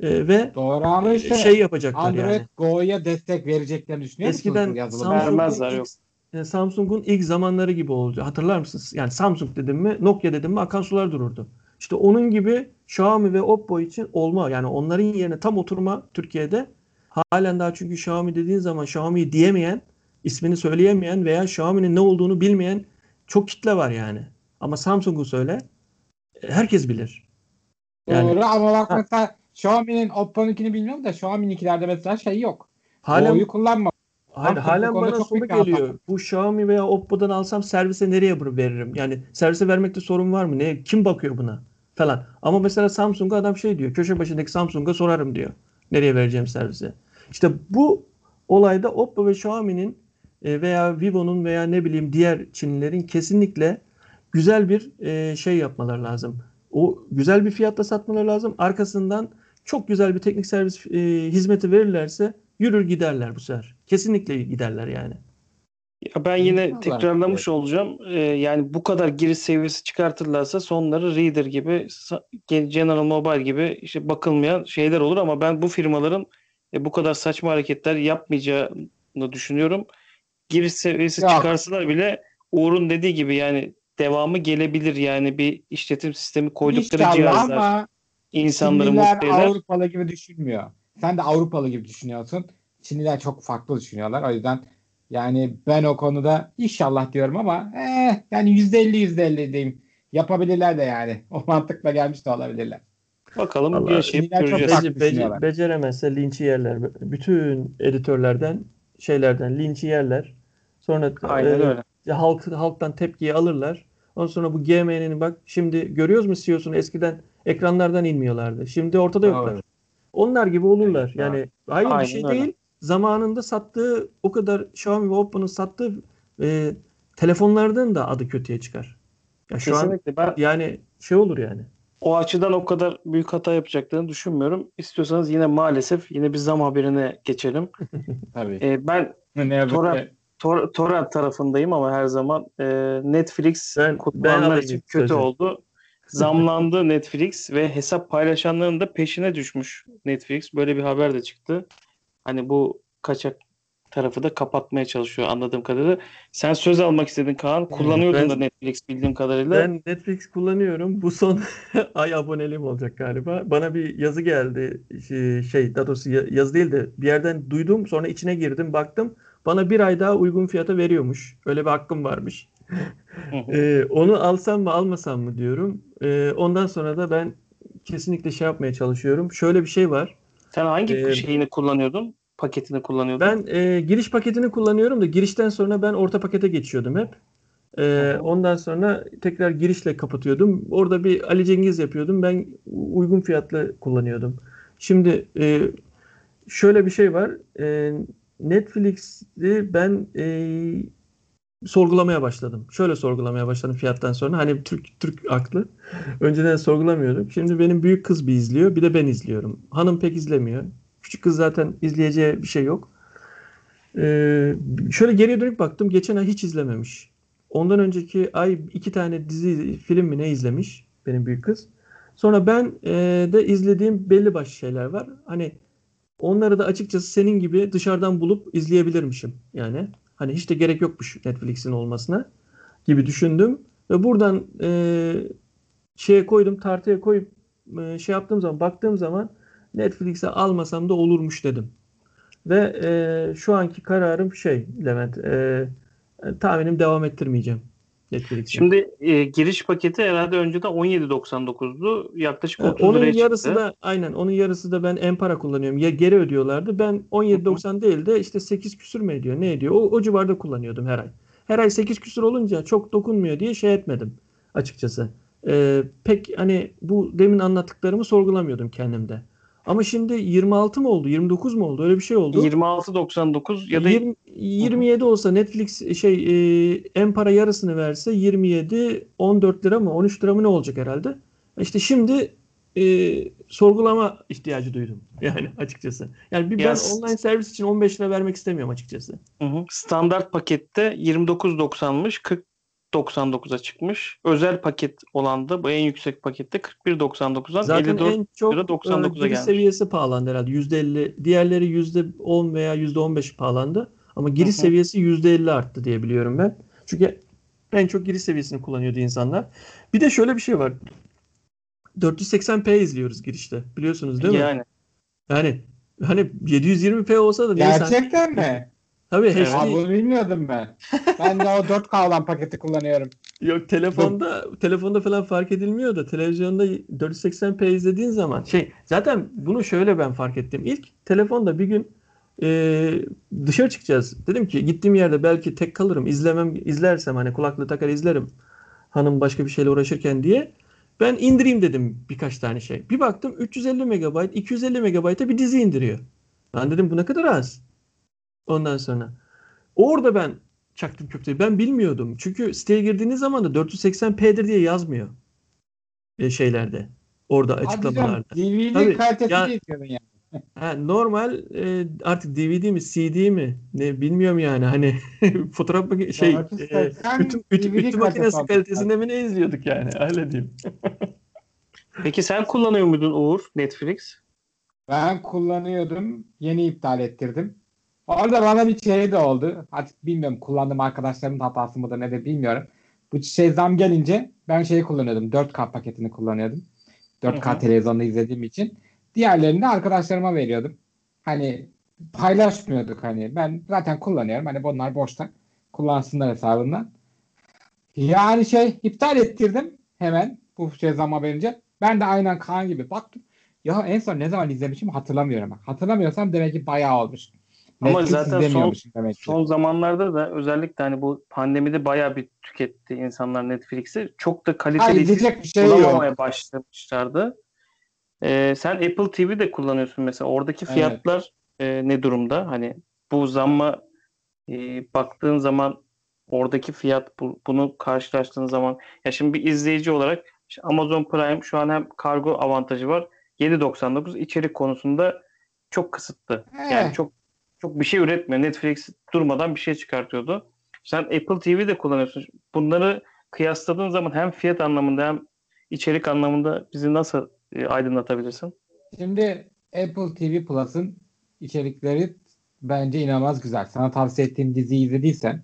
e, ve Doğru ama işte şey yapacaklar Android yani. Go'ya destek vereceklerini düşünüyor Eskiden musunuz yazılı Samsung-. E, Samsung'un ilk zamanları gibi oldu. Hatırlar mısınız? Yani Samsung dedim mi, Nokia dedim mi akan sular dururdu. İşte onun gibi Xiaomi ve Oppo için olma yani onların yerine tam oturma Türkiye'de halen daha çünkü Xiaomi dediğin zaman Xiaomi diyemeyen, ismini söyleyemeyen veya Xiaomi'nin ne olduğunu bilmeyen çok kitle var yani. Ama Samsung'u söyle herkes bilir. Yani- Doğru ama bak mesela Xiaomi'nin Oppo'nunkini bilmiyorum da Xiaomi'ninkilerde mesela şey yok. Halen Go'yu kullanma. Bu halen bana çok soru bir hata. geliyor. Bu Xiaomi veya Oppo'dan alsam servise nereye bır- veririm? Yani servise vermekte sorun var mı? Ne kim bakıyor buna? Falan. Ama mesela Samsung'a adam şey diyor. Köşe başındaki Samsung'a sorarım diyor. Nereye vereceğim servise? İşte bu olayda Oppo ve Xiaomi'nin e, veya Vivo'nun veya ne bileyim diğer Çinlilerin kesinlikle güzel bir e, şey yapmaları lazım. O güzel bir fiyatla satmaları lazım. Arkasından çok güzel bir teknik servis e, hizmeti verirlerse yürür giderler bu sefer. Kesinlikle giderler yani. Ya ben yine İnşallah. tekrarlamış olacağım. Ee, yani bu kadar giriş seviyesi çıkartırlarsa sonları Reader gibi, General Mobile gibi işte bakılmayan şeyler olur ama ben bu firmaların e, bu kadar saçma hareketler yapmayacağını düşünüyorum. Giriş seviyesi Yok. çıkarsalar bile Uğur'un dediği gibi yani devamı gelebilir yani bir işletim sistemi koydukları İnşallah cihazlar ama insanları mutlu eder. Avrupalı gibi düşünmüyor. Sen de Avrupalı gibi düşünüyorsun. Çinliler çok farklı düşünüyorlar. O yüzden yani ben o konuda inşallah diyorum ama eh, yani %50 %50 diyeyim. Yapabilirler de yani. O mantıkla gelmiş de olabilirler. Bakalım Vallahi yaşayıp göreceğiz. Bece- bece- beceremezse linçi yerler. Bütün editörlerden şeylerden linçi yerler. Sonra Aynen e, öyle. halk halktan tepkiyi alırlar. Ondan sonra bu GM'nin bak şimdi görüyoruz mu CEO'sunu eskiden ekranlardan inmiyorlardı. Şimdi ortada yoklar. Evet. Onlar gibi olurlar. Evet, yani hayır Aynen bir şey öyle. değil. Zamanında sattığı o kadar Xiaomi ve Oppo'nun sattığı e, telefonlardan da adı kötüye çıkar. Ya şu an Kesinlikle ben yani şey olur yani. o açıdan o kadar büyük hata yapacaklarını düşünmüyorum. İstiyorsanız yine maalesef yine bir zam haberine geçelim. Tabii. Ee, ben ne Torrent-. Tor- torrent tarafındayım ama her zaman e, Netflix Ben- ben kullananlar alayım için kötü sözü. oldu. Zamlandı Netflix ve hesap paylaşanların da peşine düşmüş Netflix. Böyle bir haber de çıktı. Hani bu kaçak tarafı da kapatmaya çalışıyor anladığım kadarıyla. Sen söz almak istedin Kaan. Kullanıyordun ben- da Netflix bildiğim kadarıyla. Ben Netflix kullanıyorum. Bu son ay aboneliğim olacak galiba. Bana bir yazı geldi. Şey, şey daha doğrusu ya- yazı değil de bir yerden duydum. Sonra içine girdim, baktım. Bana bir ay daha uygun fiyata veriyormuş. Öyle bir hakkım varmış. Ee, onu alsam mı almasam mı diyorum. Ee, ondan sonra da ben kesinlikle şey yapmaya çalışıyorum. Şöyle bir şey var. Sen hangi Ee, şeyini kullanıyordun? Paketini kullanıyordun? Ben e, giriş paketini kullanıyorum da girişten sonra ben orta pakete geçiyordum hep. E, ondan sonra tekrar girişle kapatıyordum. Orada bir Ali Cengiz yapıyordum. Ben uygun fiyatlı kullanıyordum. Şimdi e, şöyle bir şey var. E, Netflix'i ben e, sorgulamaya başladım. Şöyle sorgulamaya başladım fiyattan sonra. Hani Türk Türk aklı. Önceden sorgulamıyordum. Şimdi benim büyük kız bir izliyor. Bir de ben izliyorum. Hanım pek izlemiyor. Küçük kız zaten izleyeceği bir şey yok. Ee, şöyle geriye dönüp baktım. Geçen ay hiç izlememiş. Ondan önceki ay iki tane dizi, film mi ne izlemiş benim büyük kız. Sonra ben e, de izlediğim belli başlı şeyler var. Hani onları da açıkçası senin gibi dışarıdan bulup izleyebilirmişim. Yani hani hiç de gerek yokmuş Netflix'in olmasına gibi düşündüm. Ve buradan e, şeye koydum, tartıya koyup e, şey yaptığım zaman, baktığım zaman Netflix'e almasam da olurmuş dedim. Ve e, şu anki kararım şey Levent, e, e, tahminim devam ettirmeyeceğim Netflix'e. Şimdi e, giriş paketi herhalde önceden 17.99'du. Yaklaşık E, 30 onun liraya yarısı çıktı. da aynen onun yarısı da ben Empara kullanıyorum. Ya geri ödüyorlardı. Ben 17.90 değil de işte 8 küsür mü ediyor? Ne ediyor? O, o civarda kullanıyordum her ay. Her ay 8 küsür olunca çok dokunmuyor diye şey etmedim açıkçası. E, pek hani bu demin anlattıklarımı sorgulamıyordum kendimde. Ama şimdi 26 mı oldu? 29 mu oldu? Öyle bir şey oldu. 26.99 ya da 20 27 olsa Netflix şey e, en para yarısını verse 27 14 lira mı 13 lira mı ne olacak herhalde. İşte şimdi e, sorgulama ihtiyacı duydum yani açıkçası. Yani bir ben Ya- online servis için 15 lira vermek istemiyorum açıkçası. Hı hı. Standart pakette 29.90'mış 40.99'a çıkmış. Özel paket olan da bu en yüksek pakette 41.99'dan Zaten 54 en çok lira 99'a e, gelmiş. seviyesi pahalandı herhalde. %50 diğerleri %10 veya %15 pahalandı. Ama giriş seviyesi %50 arttı diye biliyorum ben. Çünkü en çok giriş seviyesini kullanıyordu insanlar. Bir de şöyle bir şey var. 480p izliyoruz girişte. Biliyorsunuz değil mi? Yani Yani hani 720p olsa da neyse. Gerçekten mi? Tabii. HD Aa, bunu bilmiyordum ben. Ben de o 4K olan paketi kullanıyorum. Yok telefonda telefonda falan fark edilmiyor da televizyonda 480p izlediğin zaman şey zaten bunu şöyle ben fark ettim. İlk telefonda bir gün e, dışarı çıkacağız. Dedim ki gittiğim yerde belki tek kalırım. izlemem izlersem hani kulaklığı takar izlerim. Hanım başka bir şeyle uğraşırken diye. Ben indireyim dedim birkaç tane şey. Bir baktım 350 MB, 250 MB'a bir dizi indiriyor. Ben dedim bu ne kadar az. Ondan sonra orada ben çaktım köfteyi. Ben bilmiyordum. Çünkü siteye girdiğiniz zaman da 480p'dir diye yazmıyor. E, şeylerde. Orada açıklamalarda. DVD Tabii, kalitesi ya- izliyordun yani. Ha, normal e, artık DVD mi CD mi ne bilmiyorum yani hani fotoğraf maki- şey e, 480 ütü, ütü, makinesi kalitesi kalitesinde mi ne izliyorduk yani öyle diyeyim. peki sen kullanıyor muydun Uğur Netflix? Ben kullanıyordum. Yeni iptal ettirdim. Orada bana bir şey de oldu. Artık bilmiyorum kullandığım arkadaşlarımın hatası mıdır nedir bilmiyorum. Bu şey zam gelince ben şeyi kullanıyordum. 4K paketini kullanıyordum. 4K Hı hı. televizyonda izlediğim için. Diğerlerini de arkadaşlarıma veriyordum. Hani paylaşmıyorduk hani. Ben zaten kullanıyorum. Hani bunlar boşta. Kullansınlar hesabından. Yani şey iptal ettirdim hemen bu şey zam verince. Ben de aynen Kaan gibi baktım. Ya en son ne zaman izlemişim hatırlamıyorum. Hatırlamıyorsam demek ki bayağı olmuş. Ama Netflix zaten son, demek ki. son zamanlarda da özellikle hani bu pandemide bayağı bir tüketti insanlar Netflix'i. Çok da kaliteli izleyecek bir şey yok. bulamamaya başlamışlardı. Ee, sen Apple TV de kullanıyorsun mesela. Oradaki Evet. fiyatlar e, ne durumda? Hani bu zamma e, baktığın zaman oradaki fiyat bu- bunu karşılaştığın zaman ya şimdi bir izleyici olarak işte Amazon Prime şu an hem kargo avantajı var. 7.99 içerik konusunda çok kısıtlı. Yani Eh. çok çok bir şey üretmiyor. Netflix durmadan bir şey çıkartıyordu. Sen Apple TV de kullanıyorsun. Bunları kıyasladığın zaman hem fiyat anlamında hem içerik anlamında bizi nasıl e, aydınlatabilirsin? Şimdi Apple TV Plus'ın içerikleri bence inanılmaz güzel. Sana tavsiye ettiğim diziyi izlediysen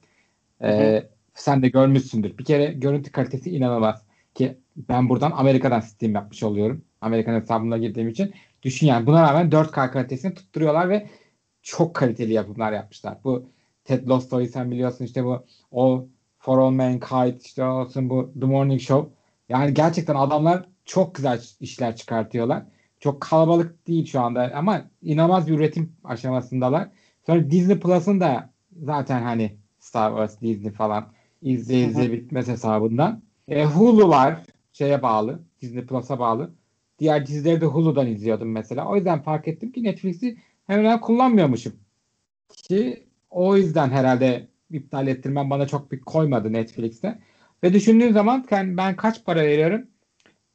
e, sen de görmüşsündür. Bir kere görüntü kalitesi inanılmaz. Ki ben buradan Amerika'dan stream yapmış oluyorum. Amerikan hesabımla girdiğim için. Düşün yani buna rağmen 4K kalitesini tutturuyorlar ve çok kaliteli yapımlar yapmışlar. Bu Ted Losso'yu sen biliyorsun işte bu All For All Mankind işte olsun bu The Morning Show. Yani gerçekten adamlar çok güzel işler çıkartıyorlar. Çok kalabalık değil şu anda ama inanılmaz bir üretim aşamasındalar. Sonra Disney Plus'ın da zaten hani Star Wars, Disney falan izle izle bitmez hesabından. E, Hulu var şeye bağlı. Disney Plus'a bağlı. Diğer dizileri de Hulu'dan izliyordum mesela. O yüzden fark ettim ki Netflix'i hemen kullanmıyormuşum. Ki o yüzden herhalde iptal ettirmem bana çok bir koymadı Netflix'te. Ve düşündüğün zaman ben, ben kaç para veriyorum?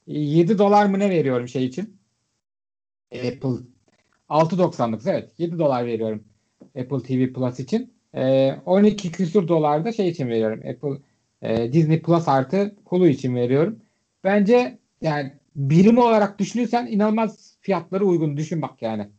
7 dolar mı ne veriyorum şey için? Apple 6.99 evet 7 dolar veriyorum Apple TV Plus için. Ee, 12 küsur dolar da şey için veriyorum. Apple e, Disney Plus artı Hulu için veriyorum. Bence yani birim olarak düşünürsen inanılmaz fiyatları uygun düşün bak yani.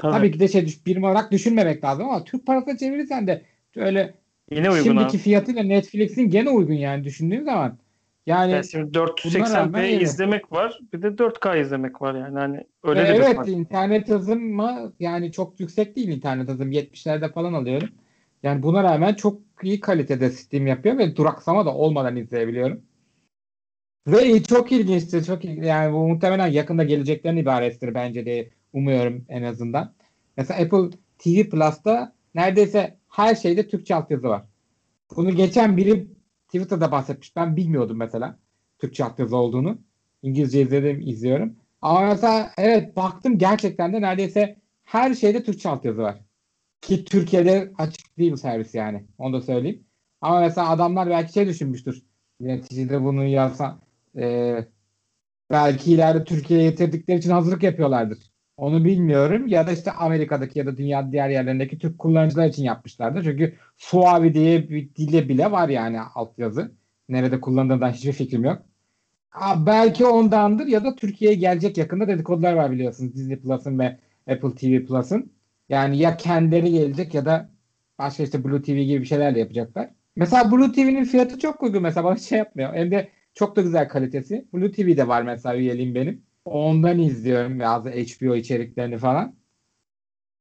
Tabii. Tabii ki de şey birim olarak düşünmemek lazım ama Türk parasına çevirirsen de öyle Yine uygun şimdiki ha. fiyatıyla Netflix'in gene uygun yani düşündüğün zaman. Yani şimdi Buna 480p rağmen iyi. izlemek var. Bir de 4K izlemek var yani. Hani öyle E, de evet internet hızım mı yani çok yüksek değil internet hızım 70'lerde falan alıyorum. Yani buna rağmen çok iyi kalitede Steam yapıyor ve duraksama da olmadan izleyebiliyorum. Ve çok ilginçtir. Çok il- yani bu muhtemelen yakında geleceklerin ibarettir bence de umuyorum en azından. Mesela Apple TV Plus'ta neredeyse her şeyde Türkçe altyazı var. Bunu geçen biri Twitter'da bahsetmiş. Ben bilmiyordum mesela Türkçe altyazı olduğunu. İngilizce izledim, izliyorum. Ama mesela evet baktım gerçekten de neredeyse her şeyde Türkçe altyazı var. Ki Türkiye'de açık değil bu servis yani. Onu da söyleyeyim. Ama mesela adamlar belki şey düşünmüştür. Neticede bunu yapsa e, belki ileride Türkiye'ye getirdikleri için hazırlık yapıyorlardır. Onu bilmiyorum. Ya da işte Amerika'daki ya da dünya diğer yerlerindeki Türk kullanıcılar için yapmışlardır. Çünkü Suavi diye bir dile bile var yani altyazı. Nerede kullanıldığından hiçbir fikrim yok. Aa, belki ondandır ya da Türkiye'ye gelecek yakında dedikodular var biliyorsunuz Disney Plus'ın ve Apple TV Plus'ın. Yani ya kendileri gelecek ya da başka işte Blue TV gibi bir şeyler de yapacaklar. Mesela Blue TV'nin fiyatı çok uygun mesela bana şey yapmıyor. Hem de çok da güzel kalitesi. Blue TV'de var mesela üyeliğim benim. Ondan izliyorum bazı HBO içeriklerini falan.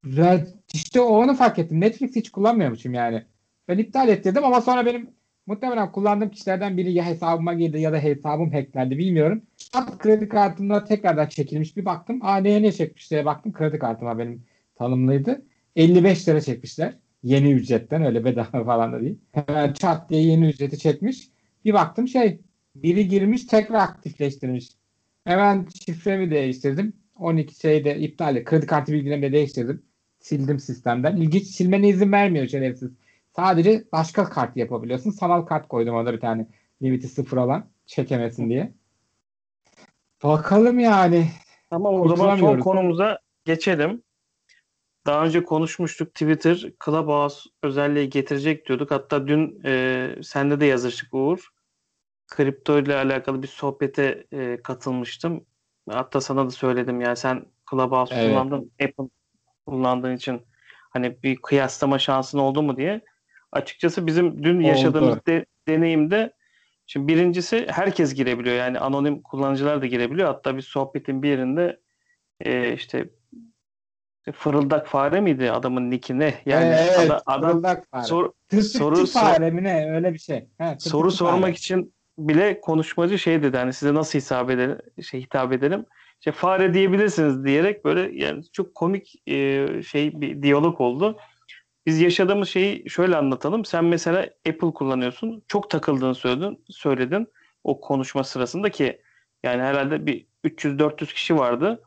Ve işte onu fark ettim. Netflix hiç kullanmıyormuşum yani. Ben iptal ettirdim ama sonra benim muhtemelen kullandığım kişilerden biri ya hesabıma girdi ya da hesabım hacklendi bilmiyorum. Şart kredi kartımda tekrardan çekilmiş bir baktım. Aa neye ne çekmişler baktım kredi kartıma benim tanımlıydı. 55 lira çekmişler. Yeni ücretten öyle bedava falan da değil. Hemen çat diye yeni ücreti çekmiş. Bir baktım şey biri girmiş tekrar aktifleştirmiş. Hemen şifremi değiştirdim. 12 şeyde iptal et. Kredi kartı bilgilerimi de değiştirdim. Sildim sistemden. İlginç silmene izin vermiyor şerefsiz. Sadece başka kart yapabiliyorsun. Sanal kart koydum orada bir tane. Limiti sıfır olan. Çekemesin diye. Bakalım yani. Tamam o zaman son konumuza geçelim. Daha önce konuşmuştuk Twitter Clubhouse özelliği getirecek diyorduk. Hatta dün e, sende de yazıştık Uğur. Kripto ile alakalı bir sohbete e, katılmıştım. Hatta sana da söyledim yani sen Clubhouse Evet. kullandın, Apple kullandığın için hani bir kıyaslama şansın oldu mu diye. Açıkçası bizim dün Oldu. yaşadığımız de- deneyimde şimdi birincisi herkes girebiliyor yani anonim kullanıcılar da girebiliyor. Hatta bir sohbetin bir yerinde e, işte fırıldak fare miydi adamın nicki ne? Yani evet. ada- adam fırıldak fare. sor- soru sor- fare mi ne? Öyle bir şey. Tırtıkçı soru fare. sormak için bile konuşmacı şey dedi hani size nasıl hitap edelim, şey hitap edelim. İşte fare diyebilirsiniz diyerek böyle yani çok komik e, şey bir diyalog oldu. Biz yaşadığımız şeyi şöyle anlatalım. Sen mesela Apple kullanıyorsun. Çok takıldığını söyledin, söyledin o konuşma sırasında ki yani herhalde bir 300-400 kişi vardı.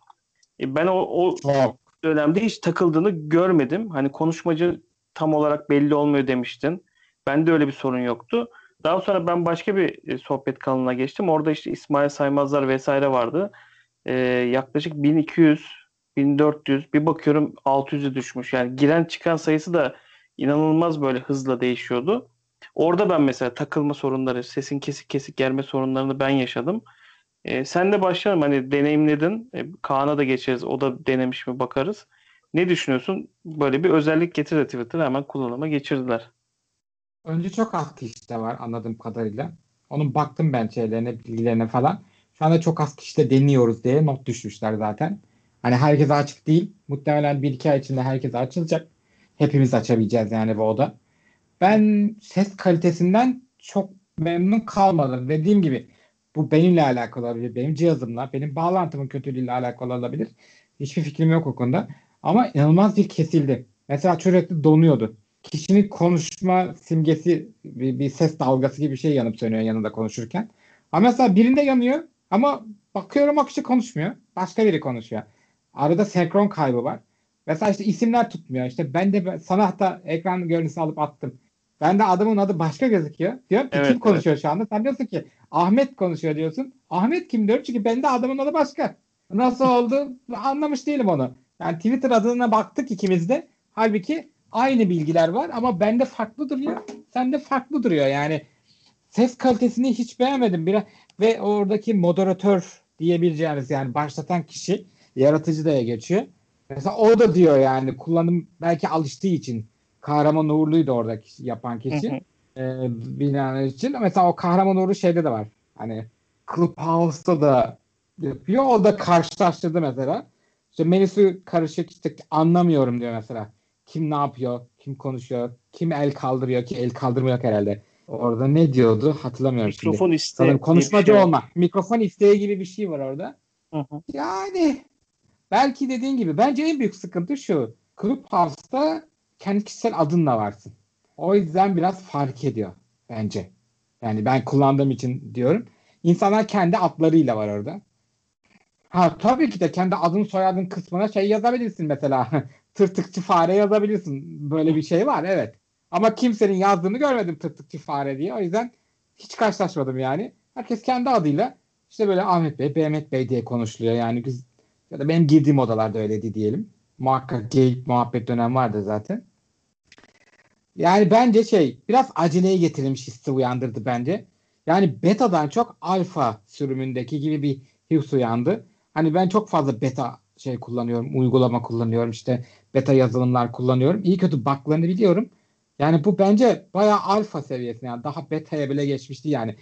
E, ben o, o Çok. dönemde hiç takıldığını görmedim. Hani konuşmacı tam olarak belli olmuyor demiştin. Bende öyle bir sorun yoktu. Daha sonra ben başka bir e, sohbet kanalına geçtim. Orada işte İsmail Saymazlar vesaire vardı. E, yaklaşık 1200, 1400 bir bakıyorum 600'e düşmüş. Yani giren çıkan sayısı da inanılmaz böyle hızla değişiyordu. Orada ben mesela takılma sorunları, sesin kesik kesik gelme sorunlarını ben yaşadım. E, sen de başlayalım hani deneyimledin. E, Kaan'a da geçeriz. O da denemiş mi bakarız. Ne düşünüyorsun? Böyle bir özellik getirdi Twitter hemen kullanıma geçirdiler. Önce çok az kişi de var anladığım kadarıyla. Onun baktım ben şeylerine, bilgilerine falan. Şu anda çok az kişi de deniyoruz diye not düşmüşler zaten. Hani herkese açık değil. Muhtemelen bir iki ay içinde herkese açılacak. Hepimiz açabileceğiz yani bu oda. Ben ses kalitesinden çok memnun kalmadım. Dediğim gibi bu benimle alakalı olabilir. Benim cihazımla, benim bağlantımın kötülüğüyle alakalı olabilir. Hiçbir fikrim yok o konuda. Ama inanılmaz bir kesildi. Mesela sürekli donuyordu. Kişinin konuşma simgesi bir, bir ses dalgası gibi bir şey yanıp sönüyor yanında konuşurken. Ama mesela birinde yanıyor ama bakıyorum o kişi konuşmuyor. Başka biri konuşuyor. Arada senkron kaybı var. Mesela işte isimler tutmuyor. İşte ben de sana hatta ekran görüntüsü alıp attım. Ben de adamın adı başka gözüküyor. Diyorum ki Evet, kim konuşuyor şu anda? Sen diyorsun ki Ahmet konuşuyor diyorsun. Ahmet kim diyorum çünkü bende adamın adı başka. Nasıl oldu anlamış değilim onu. Yani Twitter adına baktık ikimiz de. Halbuki aynı bilgiler var ama bende farklı duruyor. Sende farklı duruyor. Yani ses kalitesini hiç beğenmedim. Biraz ve oradaki moderatör diyebileceğimiz yani başlatan kişi yaratıcı da geçiyor. Mesela o da diyor yani kullanım belki alıştığı için Kahraman Uğurlu'ydu orada kişi- yapan kişi. Hı hı. Ee, binalar için. Mesela o Kahraman Uğurlu şeyde de var. Hani Clubhouse'da da yapıyor. O da karşılaştırdı mesela. İşte menüsü karışık işte anlamıyorum diyor mesela. Kim ne yapıyor? Kim konuşuyor? Kim el kaldırıyor ki el kaldırmıyor herhalde. Orada ne diyordu hatırlamıyorum şimdi. Mikrofon isteği Sanırım konuşmacı şey olma. Mikrofon isteği gibi bir şey var orada. Hı hı. Yani belki dediğin gibi bence en büyük sıkıntı şu. Clubhouse'da kendi kişisel adınla varsın. O yüzden biraz fark ediyor bence. Yani ben kullandığım için diyorum. İnsanlar kendi adlarıyla var orada. Ha tabii ki de kendi adın soyadın kısmına şey yazabilirsin mesela. Tırtıkçı fare yazabilirsin. Böyle bir şey var evet. Ama kimsenin yazdığını görmedim tırtıkçı fare diye. O yüzden hiç karşılaşmadım yani. Herkes kendi adıyla işte böyle Ahmet Bey, Mehmet Bey diye konuşuluyor. Yani biz ya da benim girdiğim odalarda öyleydi diyelim. Muhakkak geyik muhabbet dönem vardı zaten. Yani bence şey biraz aceleye getirilmiş hissi uyandırdı bence. Yani beta'dan çok alfa sürümündeki gibi bir his uyandı. Hani ben çok fazla beta şey kullanıyorum, uygulama kullanıyorum, işte beta yazılımlar kullanıyorum. İyi kötü bug'larını biliyorum. Yani bu bence bayağı alfa seviyesinde yani daha beta'ya bile geçmişti yani.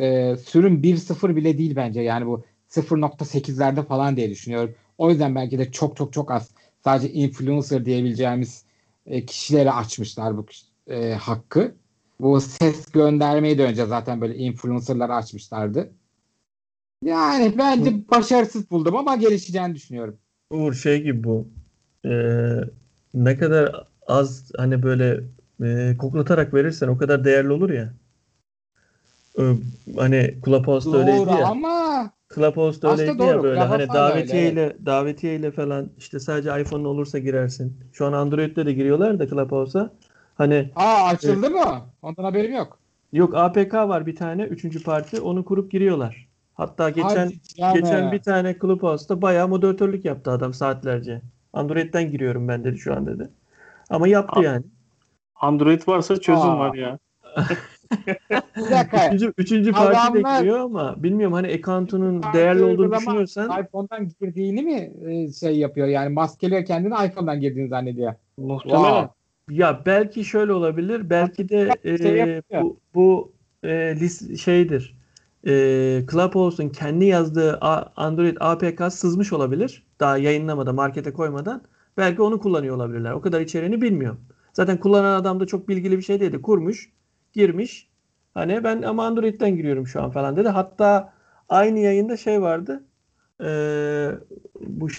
Ee, sürüm 1.0 bile değil bence yani bu 0.8'lerde falan diye düşünüyorum. O yüzden belki de çok çok çok az sadece influencer diyebileceğimiz e, kişilere açmışlar bu e, hakkı. Bu ses göndermeyi de önce zaten böyle influencerlara açmışlardı. Yani bence başarısız buldum ama gelişeceğini düşünüyorum. Uğur şey gibi bu. Ee, ne kadar az hani böyle e, koklatarak verirsen o kadar değerli olur ya. Ee, hani Clubhouse'da öyleydi ya. ama Clubhouse'da Aslında öyleydi ya doğru, böyle hani Clubhouse'da da öyle, davetiyeyle davetiyeyle falan işte sadece iPhone'un olursa girersin. Şu an Android'de de giriyorlar da Clubhouse'a. Hani aa açıldı mı? Ondan haberim yok. yok APK var bir tane üçüncü parti onu kurup giriyorlar. Hatta geçen Hadi geçen bir tane Clubhouse'da bayağı moderatörlük yaptı adam saatlerce. Android'den giriyorum ben dedi şu an dedi. Ama yaptı Aa. yani. Android varsa çözüm Aa. var ya. Bir dakika. Üçüncü, üçüncü parti de Adamlar- giriyor ama bilmiyorum hani account'unun değerli olduğunu düşünüyorsan iPhone'dan girdiğini mi e, şey yapıyor? Yani maskeliyor kendini iPhone'dan girdiğini zannediyor. Muhtemelen. Wow. Ya belki şöyle olabilir. Belki de Şey e, bu, bu e, lis- şeydir. E, Clubhouse'un kendi yazdığı Android APK sızmış olabilir. Daha yayınlamadan, markete koymadan. Belki onu kullanıyor olabilirler. O kadar içeriğini bilmiyorum. Zaten kullanan adam da çok bilgili bir şey değildi. Kurmuş, girmiş. Hani ben ama Android'den giriyorum şu an falan dedi. Hatta aynı yayında şey vardı. Ee, bu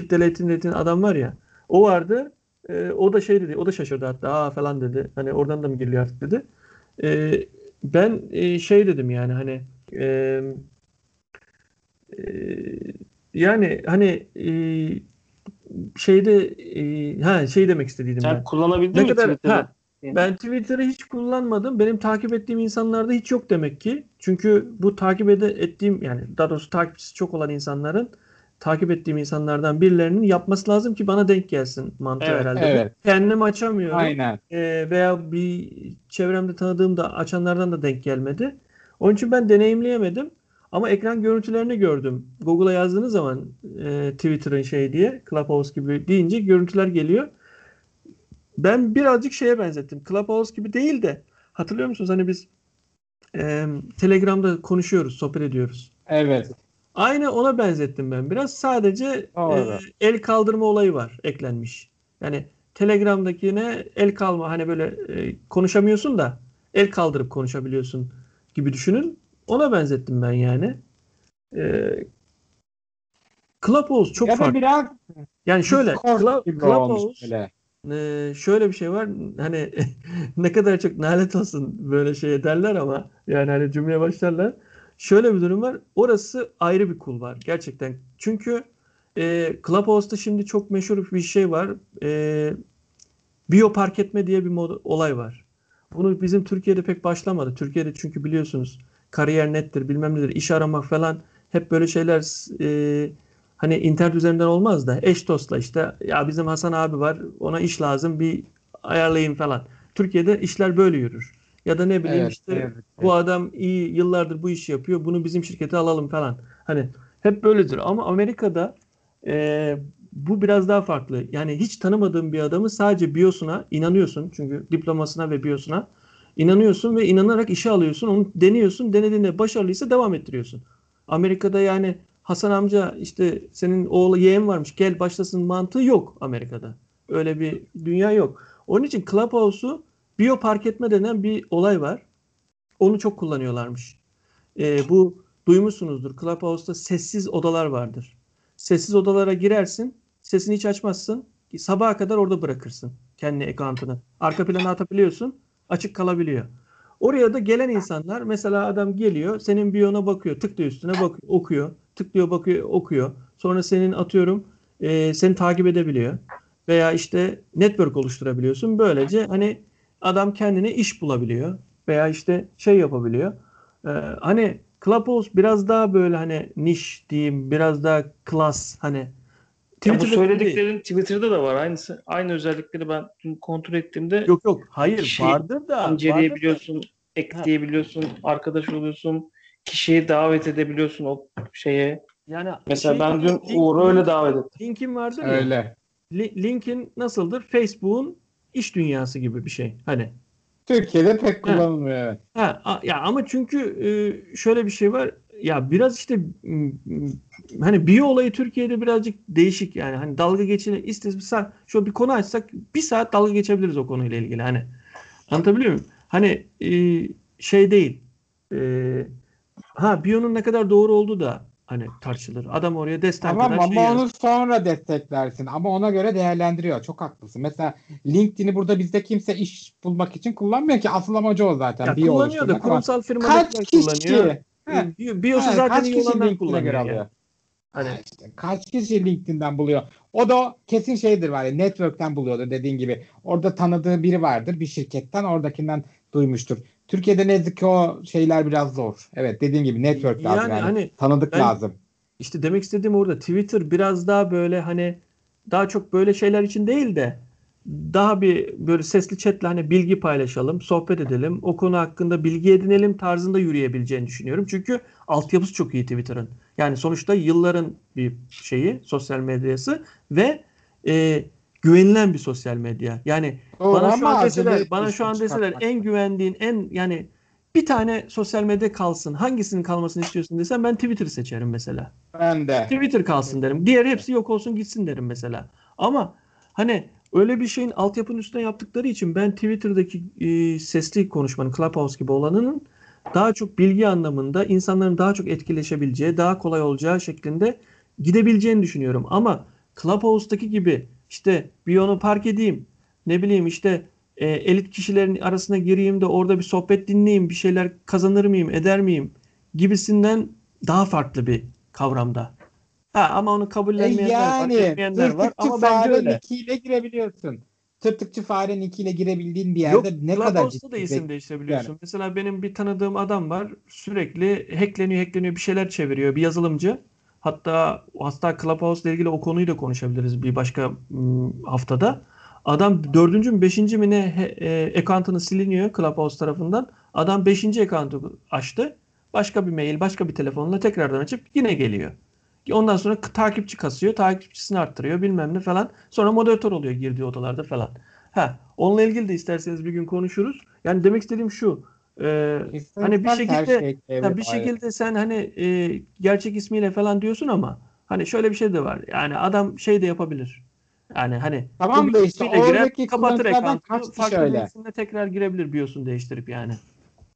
Şiddet'in adam var ya. O vardı. Ee, o da şey dedi. O da şaşırdı hatta. Aa falan dedi. Hani oradan da mı giriliyor artık dedi. Ee, ben e, şey dedim yani hani e, e, yani hani e, şeyde e, ha şey demek istediydim Sen ben. kullanabildin Ne mi kadar Twitter'ı? ha, ben Twitter'ı hiç kullanmadım. Benim takip ettiğim insanlarda hiç yok demek ki. Çünkü bu takip ede, ettiğim yani daha doğrusu takipçisi çok olan insanların takip ettiğim insanlardan birilerinin yapması lazım ki bana denk gelsin mantığı Evet, herhalde. evet. Kendim açamıyorum. Aynen. Ee, veya bir çevremde tanıdığım da açanlardan da denk gelmedi. Onun için ben deneyimleyemedim. Ama ekran görüntülerini gördüm. Google'a yazdığınız zaman e, Twitter'ın şey diye, Clubhouse gibi deyince görüntüler geliyor. Ben birazcık şeye benzettim. Clubhouse gibi değil de hatırlıyor musunuz hani biz e, Telegram'da konuşuyoruz, sohbet ediyoruz. Evet. Aynı ona benzettim ben biraz. Sadece e, el kaldırma olayı var eklenmiş. Yani Telegram'dakine el kalma hani böyle e, konuşamıyorsun da el kaldırıp konuşabiliyorsun gibi düşünün. Ona benzettim ben yani. E, Clubhouse çok ya farklı. biraz Yani şöyle Clubhouse ee, şöyle bir şey var hani ne kadar çok nalet olsun böyle şey derler ama yani hani cümleye başlarlar. Şöyle bir durum var. Orası ayrı bir kul var gerçekten. Çünkü e, Clubhouse'da şimdi çok meşhur bir şey var. E, biyo park etme diye bir mod- olay var. Bunu bizim Türkiye'de pek başlamadı. Türkiye'de çünkü biliyorsunuz kariyer nettir bilmem nedir iş aramak falan hep böyle şeyler e, hani internet üzerinden olmaz da eş dostla işte ya bizim Hasan abi var ona iş lazım bir ayarlayayım falan. Türkiye'de işler böyle yürür. Ya da ne bileyim Evet, işte evet, bu adam iyi yıllardır bu işi yapıyor bunu bizim şirkete alalım falan. Hani hep böyledir ama Amerika'da e, bu biraz daha farklı. Yani hiç tanımadığın bir adamı sadece biyosuna inanıyorsun. Çünkü diplomasına ve biyosuna inanıyorsun ve inanarak işe alıyorsun. Onu deniyorsun. Denediğinde başarılıysa devam ettiriyorsun. Amerika'da yani Hasan amca işte senin oğlu yeğen varmış gel başlasın mantığı yok Amerika'da. Öyle bir dünya yok. Onun için Clubhouse'u biyo park etme denen bir olay var. Onu çok kullanıyorlarmış. Ee, bu duymuşsunuzdur. Clubhouse'da sessiz odalar vardır. Sessiz odalara girersin. Sesini hiç açmazsın. Sabaha kadar orada bırakırsın kendi account'ını. Arka plana atabiliyorsun. Açık kalabiliyor. Oraya da gelen insanlar mesela adam geliyor senin biyona bakıyor tıklıyor üstüne bakıyor okuyor tıklıyor bakıyor okuyor sonra senin atıyorum e, seni takip edebiliyor veya işte network oluşturabiliyorsun böylece hani adam kendine iş bulabiliyor veya işte şey yapabiliyor Ee, hani Clubhouse biraz daha böyle hani niş diyeyim biraz daha klas hani Ya bu Twitter'da değil. söylediklerin Twitter'da da var. Aynısı aynı özellikleri ben dün kontrol ettiğimde yok yok hayır vardır da da. inceleyebiliyorsun, ekleyebiliyorsun, arkadaş oluyorsun, kişiyi davet edebiliyorsun o şeye. yani Mesela şey, ben dün Uğur'u öyle davet ettim. Linkin vardır ya. Öyle. Li- LinkedIn nasıldır? Facebook'un iş dünyası gibi bir şey. Hani Türkiye'de pek kullanılmıyor evet. ha, a- ya ama çünkü e, şöyle bir şey var. Ya biraz işte m- m- hani biyo olayı Türkiye'de birazcık değişik yani. Hani dalga bir saat şöyle bir konu açsak bir saat dalga geçebiliriz o konuyla ilgili. Hani anlatabiliyor muyum? Hani e, şey değil. E, ha biyonun ne kadar doğru olduğu da hani tartışılır. Adam oraya destek Tamam eder, ama şey onu sonra desteklersin. Ama ona göre değerlendiriyor. Çok haklısın. Mesela LinkedIn'i burada bizde kimse iş bulmak için kullanmıyor ki. Asıl amacı o zaten. Ya bir kullanıyor da oluşturmak ama kurumsal firmalar Kaç kişi? kullanıyor. He, Bi- Biyosu he, zaten kaç kişi LinkedIn'e göre yani. alıyor? Hani Ha işte, kaç kişi LinkedIn'den buluyor? O da kesin şeydir var ya network'ten buluyordu dediğin gibi. Orada tanıdığı biri vardır bir şirketten oradakinden duymuştur. Türkiye'de ne yazık ki o şeyler biraz zor. Evet dediğin gibi network lazım yani. hani Tanıdık ben- lazım. işte demek istediğim orada Twitter biraz daha böyle hani daha çok böyle şeyler için değil de daha bir böyle sesli chatle hani bilgi paylaşalım, sohbet edelim, o konu hakkında bilgi edinelim tarzında yürüyebileceğini düşünüyorum. Çünkü altyapısı çok iyi Twitter'ın. Yani sonuçta yılların bir şeyi, sosyal medyası ve e, güvenilen bir sosyal medya. Yani Doğru bana şu an deseler, bana şu an deseler en güvendiğin, en yani bir tane sosyal medya kalsın. Hangisinin kalmasını istiyorsun desem ben Twitter'ı seçerim mesela. Ben de. Twitter kalsın derim. Diğer hepsi yok olsun gitsin derim mesela. Ama hani öyle bir şeyin altyapının üstüne yaptıkları için ben Twitter'daki e, sesli konuşmanın Clubhouse gibi olanının daha çok bilgi anlamında insanların daha çok etkileşebileceği, daha kolay olacağı şeklinde gidebileceğini düşünüyorum. Ama Clubhouse'daki gibi işte bir onu park edeyim, ne bileyim işte e, elit kişilerin arasına gireyim de orada bir sohbet dinleyeyim, bir şeyler kazanır mıyım, eder miyim gibisinden daha farklı bir kavramda. Ha ama onu E kabullenmeyenler var, yani etmeyenler var tırtıkçı ama bence öyle. nickiyle girebiliyorsun. Tırtıkçı fare nickiyle girebildiğin bir Yok, yerde ne kadar Clubhouse'da da ciddi isim değiştirebiliyorsun. yani. Mesela benim bir tanıdığım adam var. Sürekli hackleniyor, hackleniyor, bir şeyler çeviriyor. Bir yazılımcı. Hatta hatta Clubhouse ile ilgili o konuyu da konuşabiliriz bir başka ım, haftada. Adam dördüncü mü beşinci mi ne e, account'ını siliniyor Clubhouse tarafından. Adam beşinci account'u açtı. Başka bir mail, başka bir telefonla tekrardan açıp yine geliyor. Ondan sonra takipçi kasıyor, takipçisini arttırıyor bilmem ne falan. Sonra moderatör oluyor girdiği odalarda falan. Ha, onunla ilgili de isterseniz bir gün konuşuruz. Yani demek istediğim şu. E, İster hani bir şekilde şey ya bir şekilde sen hani e, gerçek ismiyle falan diyorsun ama hani şöyle bir şey de var. Yani adam şey de yapabilir. Yani hani Tamam da işte ismiyle girer, oradaki kapatır kişi farklı bir öyle? isimle tekrar girebilir BIOS'unu değiştirip yani.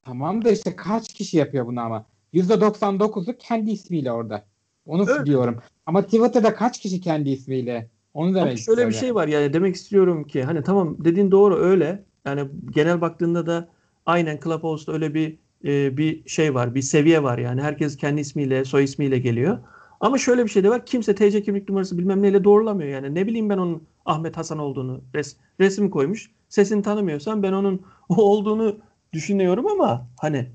Tamam da işte kaç kişi yapıyor bunu ama? %99'u kendi ismiyle orada. Onu Öyle. diyorum. Ama Twitter'da kaç kişi kendi ismiyle? Onu Ama demek şöyle bir şey var yani demek istiyorum ki hani tamam dediğin doğru öyle. Yani genel baktığında da aynen Clubhouse'da öyle bir e, bir şey var, bir seviye var yani. Herkes kendi ismiyle, soy ismiyle geliyor. Ama şöyle bir şey de var. Kimse TC kimlik numarası bilmem neyle doğrulamıyor yani. Ne bileyim ben onun Ahmet Hasan olduğunu. Res, resim koymuş. Sesini tanımıyorsam ben onun o olduğunu düşünüyorum ama hani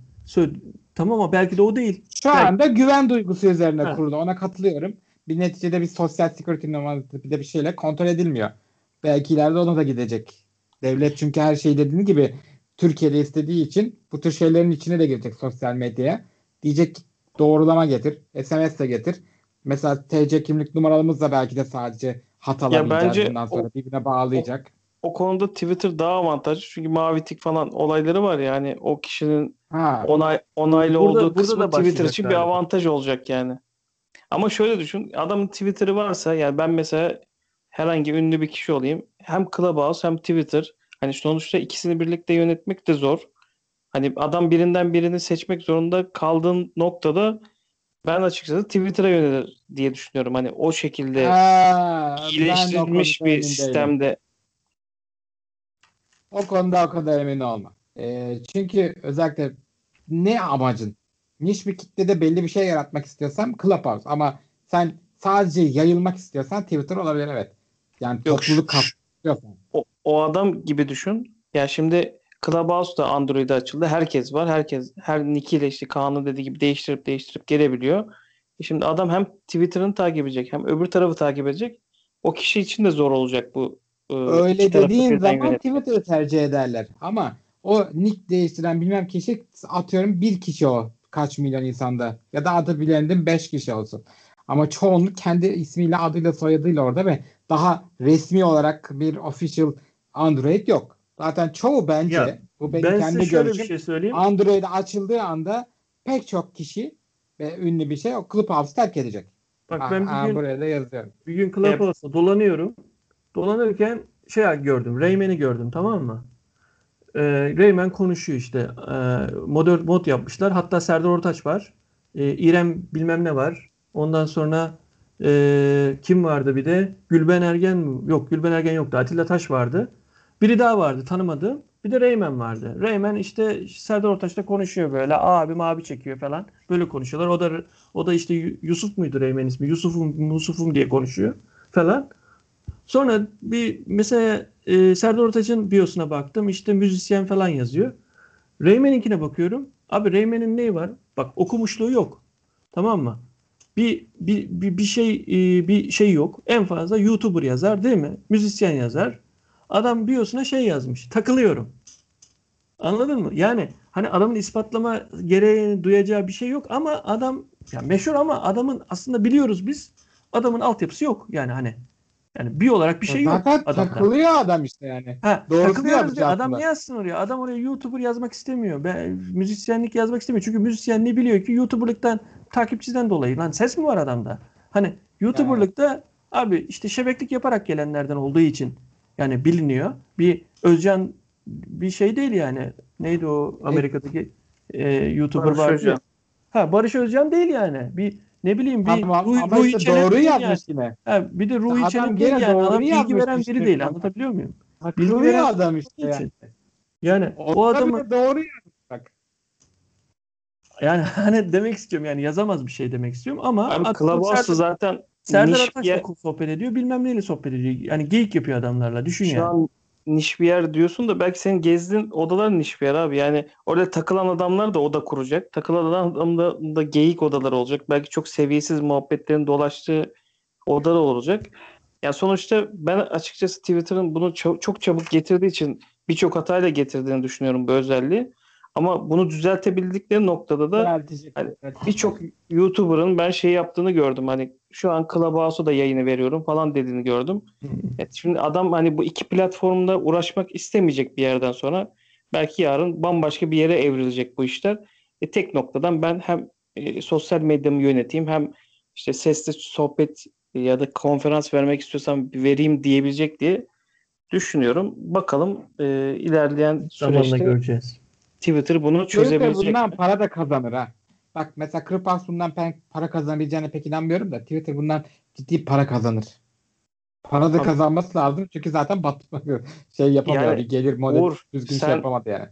tamam ama belki de o değil. Şu Belki- anda güven duygusu üzerine Ha. kurulu. Ona katılıyorum. Bir neticede bir sosyal security numarası bir de bir şeyle kontrol edilmiyor. Belki ileride ona da gidecek. Devlet çünkü her şey dediğin gibi Türkiye'de istediği için bu tür şeylerin içine de girecek sosyal medyaya. Diyecek ki doğrulama getir, SMS de getir. Mesela TC kimlik numaramız da belki de sadece hatalanacağız bence bundan sonra o- birbirine bağlayacak. O konuda Twitter daha avantajlı çünkü mavi tik falan olayları var yani o kişinin Ha, onay onaylı Burada- olduğu burada kısmı da Twitter için bir avantaj olacak yani. Ama şöyle düşün, adamın Twitter'ı varsa yani ben mesela herhangi ünlü bir kişi olayım. Hem Clubhouse hem Twitter. Hani sonuçta ikisini birlikte yönetmek de zor. Hani adam birinden birini seçmek zorunda kaldığın noktada ben açıkçası Twitter'a yönelir diye düşünüyorum. Hani o şekilde ha, iyileştirilmiş bir değilim. sistemde O konuda o kadar emin olma. Ee, çünkü özellikle ne amacın? Niş bir kitlede belli bir şey yaratmak istiyorsam Clubhouse ama sen sadece yayılmak istiyorsan Twitter olabilir evet. Yani Yok, topluluk kapsıyorsan. O, adam gibi düşün. Ya şimdi Clubhouse da Android'e açıldı. Herkes var. Herkes her nickiyle işte Kaan'ın dediği gibi değiştirip değiştirip gelebiliyor. E Şimdi adam hem Twitter'ını takip edecek hem öbür tarafı takip edecek. O kişi için de zor olacak bu. e, Öyle iki tarafı dediğin zaman yönetmek. Twitter'ı tercih ederler. Ama o nick değiştiren bilmem kişi atıyorum bir kişi o kaç milyon insanda ya da adı bilendim 5 kişi olsun. Ama çoğunluk kendi ismiyle adıyla soyadıyla orada ve daha resmi olarak bir official Android yok. Zaten çoğu bence Ya, bu benim Ben kendi şöyle görüşüm. bir şey söyleyeyim. Android açıldığı anda pek çok kişi ve ünlü bir şey o Clubhouse terk edecek. Bak Aa, ben aa, bir gün buraya da yazıyorum. Bir gün Clubhouse'da dolanıyorum. Dolanırken şey gördüm. Rayman'i gördüm tamam mı? Ee, Rayman konuşuyor işte. Ee, mod, mod yapmışlar. Hatta Serdar Ortaç var. Ee, İrem bilmem ne var. Ondan sonra ee, kim vardı bir de? Gülben Ergen mi? Yok Gülben Ergen yoktu. Atilla Taş vardı. Biri daha vardı tanımadığım. Bir de Rayman vardı. Rayman işte Serdar Ortaç'la konuşuyor böyle. Abi mavi çekiyor falan. Böyle konuşuyorlar. O da o da işte Yu- Yusuf muydu Rayman ismi? Yusuf'um Yusuf'um diye konuşuyor falan. Sonra bir mesela e, Serdar Ortaç'ın biosuna baktım. İşte müzisyen falan yazıyor. Rayman'inkine bakıyorum. Abi Rayman'in neyi var? Bak okumuşluğu yok. Tamam mı? Bir bir bir, bir şey e, bir şey yok. En fazla YouTuber yazar değil mi? Müzisyen yazar. Adam biosuna şey yazmış. Takılıyorum. Anladın mı? Yani hani adamın ispatlama gereğini duyacağı bir şey yok ama adam ya meşhur ama adamın aslında biliyoruz biz adamın altyapısı yok. Yani hani yani bir olarak bir şey yok Zaten adamda. takılıyor adam işte yani. Ha, takılıyoruz diyor. Adam niye yazsın oraya? Adam oraya YouTuber yazmak istemiyor. Ben, müzisyenlik yazmak istemiyor. Çünkü müzisyenliği biliyor ki YouTuber'lıktan takipçiden dolayı. Lan ses mi var adamda? Hani YouTuber'lıkta abi işte şebeklik yaparak gelenlerden olduğu için Yani biliniyor. Bir Özcan bir şey değil yani. Neydi o Amerika'daki e, YouTuber Barış vardı. ya. Özcan. Ha Barış Özcan değil yani. Bir ne bileyim bir Ama, Ruhi, ama Ruhi işte doğru yazmış yani. yine. Ha, bir de Çenet gene değil yani. doğru Adam bilgi veren işte. biri değil. Anlatabiliyor muyum? Takılıyor veren- adam işte için. yani. Yani o Orada adamı doğru yazmış bak. yani hani demek istiyorum yani yazamaz bir şey demek istiyorum ama Abi Serdar, zaten Serdar yer, sohbet ediyor bilmem neyle sohbet ediyor. Yani geyik yapıyor adamlarla düşün şu yani. an niş bir yer diyorsun da belki senin gezdiğin odalar niş bir yer abi. Yani orada takılan adamlar da oda kuracak. Takılan adam da, da geyik odaları olacak. Belki çok seviyesiz muhabbetlerin dolaştığı odalar olacak. Yani sonuçta ben açıkçası Twitter'ın bunu çok, çok çabuk getirdiği için birçok hatayla getirdiğini düşünüyorum bu özelliği. Ama bunu düzeltebildikleri noktada da. Hani birçok YouTuber'ın ben şey yaptığını gördüm. Hani şu an Clubhouse'a da yayını veriyorum falan dediğini gördüm. Evet, şimdi adam hani bu iki platformda uğraşmak istemeyecek bir yerden sonra belki yarın bambaşka bir yere evrilecek bu işler. E, tek noktadan ben hem e, sosyal medyamı yöneteyim hem işte sesli sohbet ya da konferans vermek istiyorsam vereyim diyebilecek diye düşünüyorum. Bakalım e, ilerleyen Zamanla süreçte göreceğiz. Twitter bunu Twitter çözebilecek. bundan para da kazanır ha. Bak mesela Clubhouse bundan para kazanabileceğine pek inanmıyorum da Twitter bundan ciddi para kazanır. Para da kazanması lazım çünkü zaten batmak şey yapamıyor. Yani bir gelir modeli Uğur, düzgün sen- şey yapamadı yani.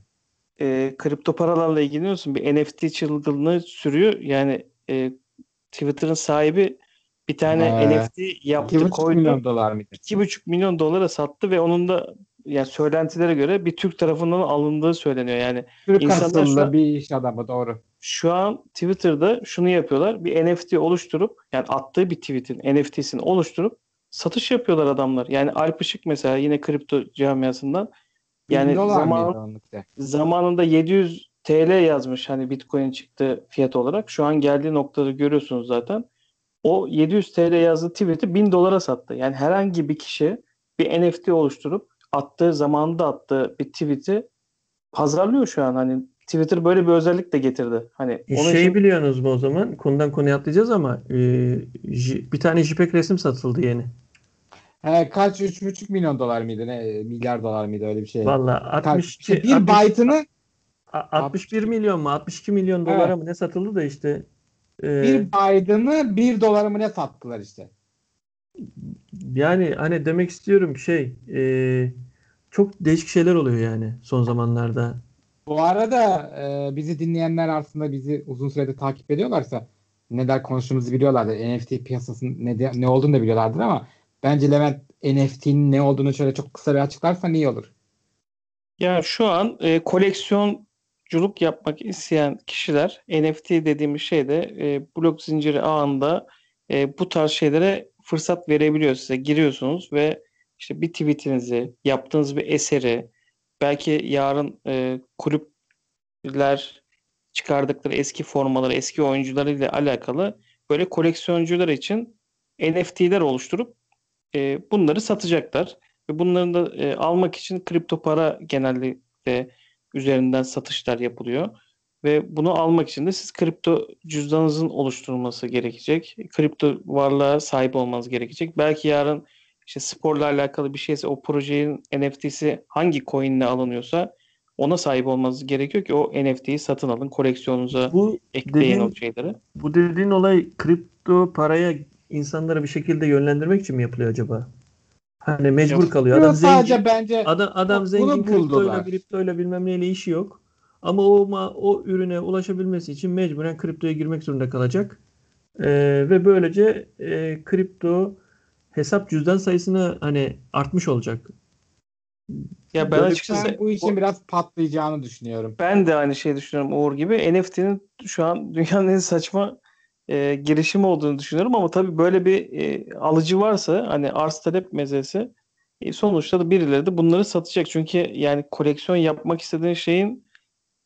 e, kripto paralarla ilgileniyorsun. Bir NFT çılgınlığı sürüyor. Yani e, Twitter'ın sahibi bir tane Ee, NFT yaptı 2,5 koydu. milyon dolar mıydı? 2,5 milyon dolara sattı ve onun da yani söylentilere göre bir Türk tarafından alındığı söyleniyor. Yani Türk İnsanlar şu asıllı an- bir iş adamı doğru. şu an Twitter'da şunu yapıyorlar. Bir NFT oluşturup yani attığı bir tweet'in NFT'sini oluşturup satış yapıyorlar adamlar. Yani Alp Işık mesela yine kripto camiasından Yani zaman, zamanında 700 TL yazmış hani Bitcoin çıktı fiyat olarak. Şu an geldiği noktada görüyorsunuz zaten. O 700 TL yazdığı tweet'i 1000 dolara sattı. Yani herhangi bir kişi bir NFT oluşturup attığı zamanında attığı bir tweet'i pazarlıyor şu an. Hani Twitter böyle bir özellik de getirdi. Hani E, onun şey için biliyorsunuz mu o zaman? Konudan konuya atlayacağız ama e, bir tane JPEG resim satıldı yeni. He, kaç 3,5 milyon dolar mıydı ne milyar dolar mıydı öyle bir şey. Vallahi Kaç- 60 işte bir 60 byte'ını a- 61 milyon mu 62 milyon dolara mı ne satıldı da işte e, bir byte'ını 1 dolara mı ne sattılar işte. yani hani demek istiyorum şey e, çok değişik şeyler oluyor yani son zamanlarda. Bu arada e, bizi dinleyenler aslında bizi uzun süredir takip ediyorlarsa neler konuştuğumuzu biliyorlardır. NFT piyasasının ne, de- ne olduğunu da biliyorlardır ama bence Levent NFT'nin ne olduğunu şöyle çok kısa bir açıklarsan iyi olur. Ya şu an e, koleksiyonculuk yapmak isteyen kişiler NFT dediğimiz şeyde e, blok zinciri ağında e, bu tarz şeylere fırsat verebiliyor size. Giriyorsunuz ve işte bir tweetinizi, yaptığınız bir eseri, belki yarın e, kulüpler çıkardıkları eski formaları, eski oyuncularıyla alakalı böyle koleksiyoncular için NFT'ler oluşturup e, bunları satacaklar. Ve bunları da e, almak için kripto para genellikle üzerinden satışlar yapılıyor. Ve bunu almak için de siz kripto cüzdanınızın oluşturulması gerekecek. Kripto varlığa sahip olmanız gerekecek. Belki yarın işte sporla alakalı bir şeyse o projenin NFT'si hangi coin'le alınıyorsa ona sahip olmanız gerekiyor ki o NFT'yi satın alın. Koleksiyonunuza Bu ekleyin dediğin, o şeyleri. bu dediğin olay kripto paraya insanları bir şekilde yönlendirmek için mi yapılıyor acaba? Hani mecbur Yok. kalıyor. Adam sadece zengin. bence Adam, adam zengin kriptoyla, kriptoyla bilmem neyle işi yok. Ama o, o ürüne ulaşabilmesi için mecburen kriptoya girmek zorunda kalacak. Ee, ve böylece e, kripto hesap cüzdan sayısını hani artmış olacak. Ya ben Böyle- açıkçası ben bu işin biraz patlayacağını düşünüyorum. Ben de aynı şeyi düşünüyorum Uğur gibi. NFT'nin şu an dünyanın en saçma e, girişimi olduğunu düşünüyorum ama tabii böyle bir e, alıcı varsa hani arz talep meselesi e, sonuçta da birileri de bunları satacak. Çünkü yani koleksiyon yapmak istediğin şeyin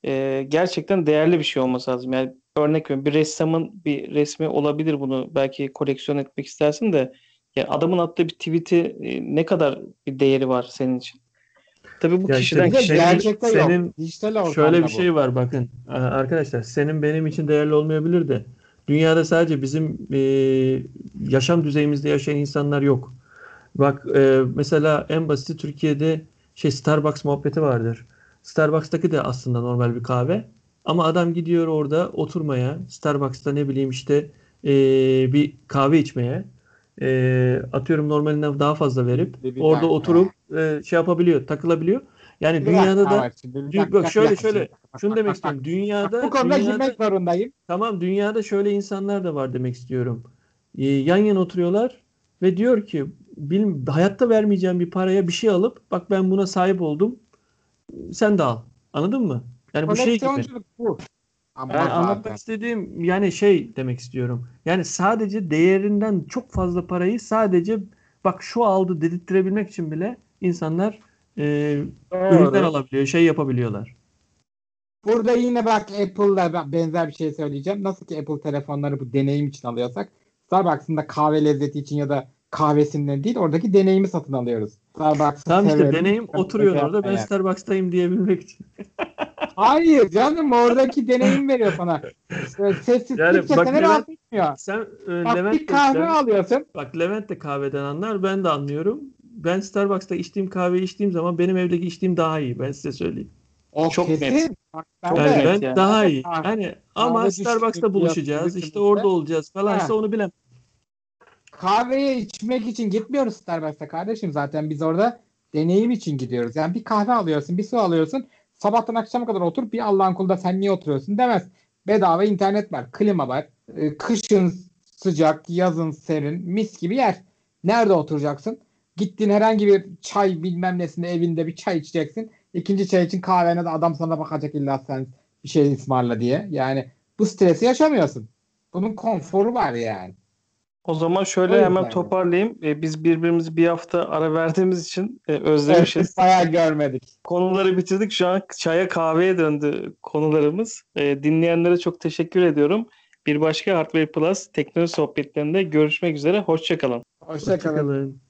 e, gerçekten değerli bir şey olması lazım. Yani örnek veriyorum bir ressamın bir resmi olabilir bunu belki koleksiyon etmek istersin de yani adamın attığı bir tweet'i e, ne kadar bir değeri var senin için? Tabii bu Ya kişiden işte kişiye senin- gerçekte senin yok. Dijital ortamda Şöyle bir bu. şey var bakın arkadaşlar senin benim için değerli olmayabilir de dünyada sadece bizim e, yaşam düzeyimizde yaşayan insanlar yok. Bak e, mesela en basiti Türkiye'de şey Starbucks muhabbeti vardır. Starbucks'taki de aslında normal bir kahve. Ama adam gidiyor orada oturmaya, Starbucks'ta ne bileyim işte e, bir kahve içmeye. E, atıyorum normalinden daha fazla verip Bir- orada dakika. oturup e, şey yapabiliyor, takılabiliyor. Yani Bir dünyada da var şimdi, bir Dü- dakika, bak şöyle dakika, şöyle şunu demek istiyorum. Dünyada Bu konuda dünyada girmek zorundayım. Tamam dünyada şöyle insanlar da var demek istiyorum. Ee, yan yana oturuyorlar ve diyor ki bil, hayatta vermeyeceğim bir paraya bir şey alıp bak ben buna sahip oldum. Sen de al. Anladın mı? Yani bu şey gibi. Bu. Ama Yani zaten. anlatmak istediğim yani şey demek istiyorum. Yani sadece değerinden çok fazla parayı sadece bak şu aldı dedirttirebilmek için bile insanlar e, ürünler alabiliyor, şey yapabiliyorlar. Burada yine bak Apple'la ben- benzer bir şey söyleyeceğim. Nasıl ki Apple telefonları bu deneyim için alıyorsak Starbucks'ın da kahve lezzeti için ya da kahvesinden değil oradaki deneyimi satın alıyoruz. Starbucks'ı Tamam işte severim. deneyim oturuyorsun orada ben. Starbucks'tayım diyebilmek için. Hayır canım oradaki deneyim veriyor sana. İşte Sessizlik Yani bak seni Levent- rahat etmiyor. Sen e, Bak Levent bir kahve Levent- alıyorsun. Bak Levent de kahveden anlar, ben de anlıyorum. Ben Starbucks'ta içtiğim kahveyi içtiğim zaman benim evdeki içtiğim daha iyi. Ben size söyleyeyim. O Çok kesin. net. Bak, ben Çok Yani net ben yani. daha iyi. Kahve- Yani ama kahve Starbucks'ta buluşacağız, diyorsun, işte orada olacağız falansa Ha. onu bilemem. Kahveye içmek için gitmiyoruz Starbucks'a kardeşim. Zaten biz orada deneyim için gidiyoruz. Yani bir kahve alıyorsun, bir su alıyorsun. Sabahtan akşama kadar otur. Bir Allah'ın kulu sen niye oturuyorsun demez. Bedava internet var, klima var. Ee, Kışın sıcak, yazın serin, mis gibi yer. Nerede oturacaksın? Gittiğin herhangi bir çay bilmem nesinde evinde bir çay içeceksin. İkinci çay için kahvene de adam sana bakacak illa sen bir şey ısmarla diye. Yani bu stresi yaşamıyorsun. Bunun konforu var yani. O zaman şöyle hemen yani. toparlayayım. E, biz birbirimizi bir hafta ara verdiğimiz için e, Evet, özlemişiz. biz bayağı görmedik. Konuları bitirdik. Şu an çaya kahveye döndü konularımız. E, dinleyenlere çok teşekkür ediyorum. Bir başka Hardware Plus teknoloji sohbetlerinde görüşmek üzere. Hoşçakalın. Hoşçakalın. Hoşçakalın.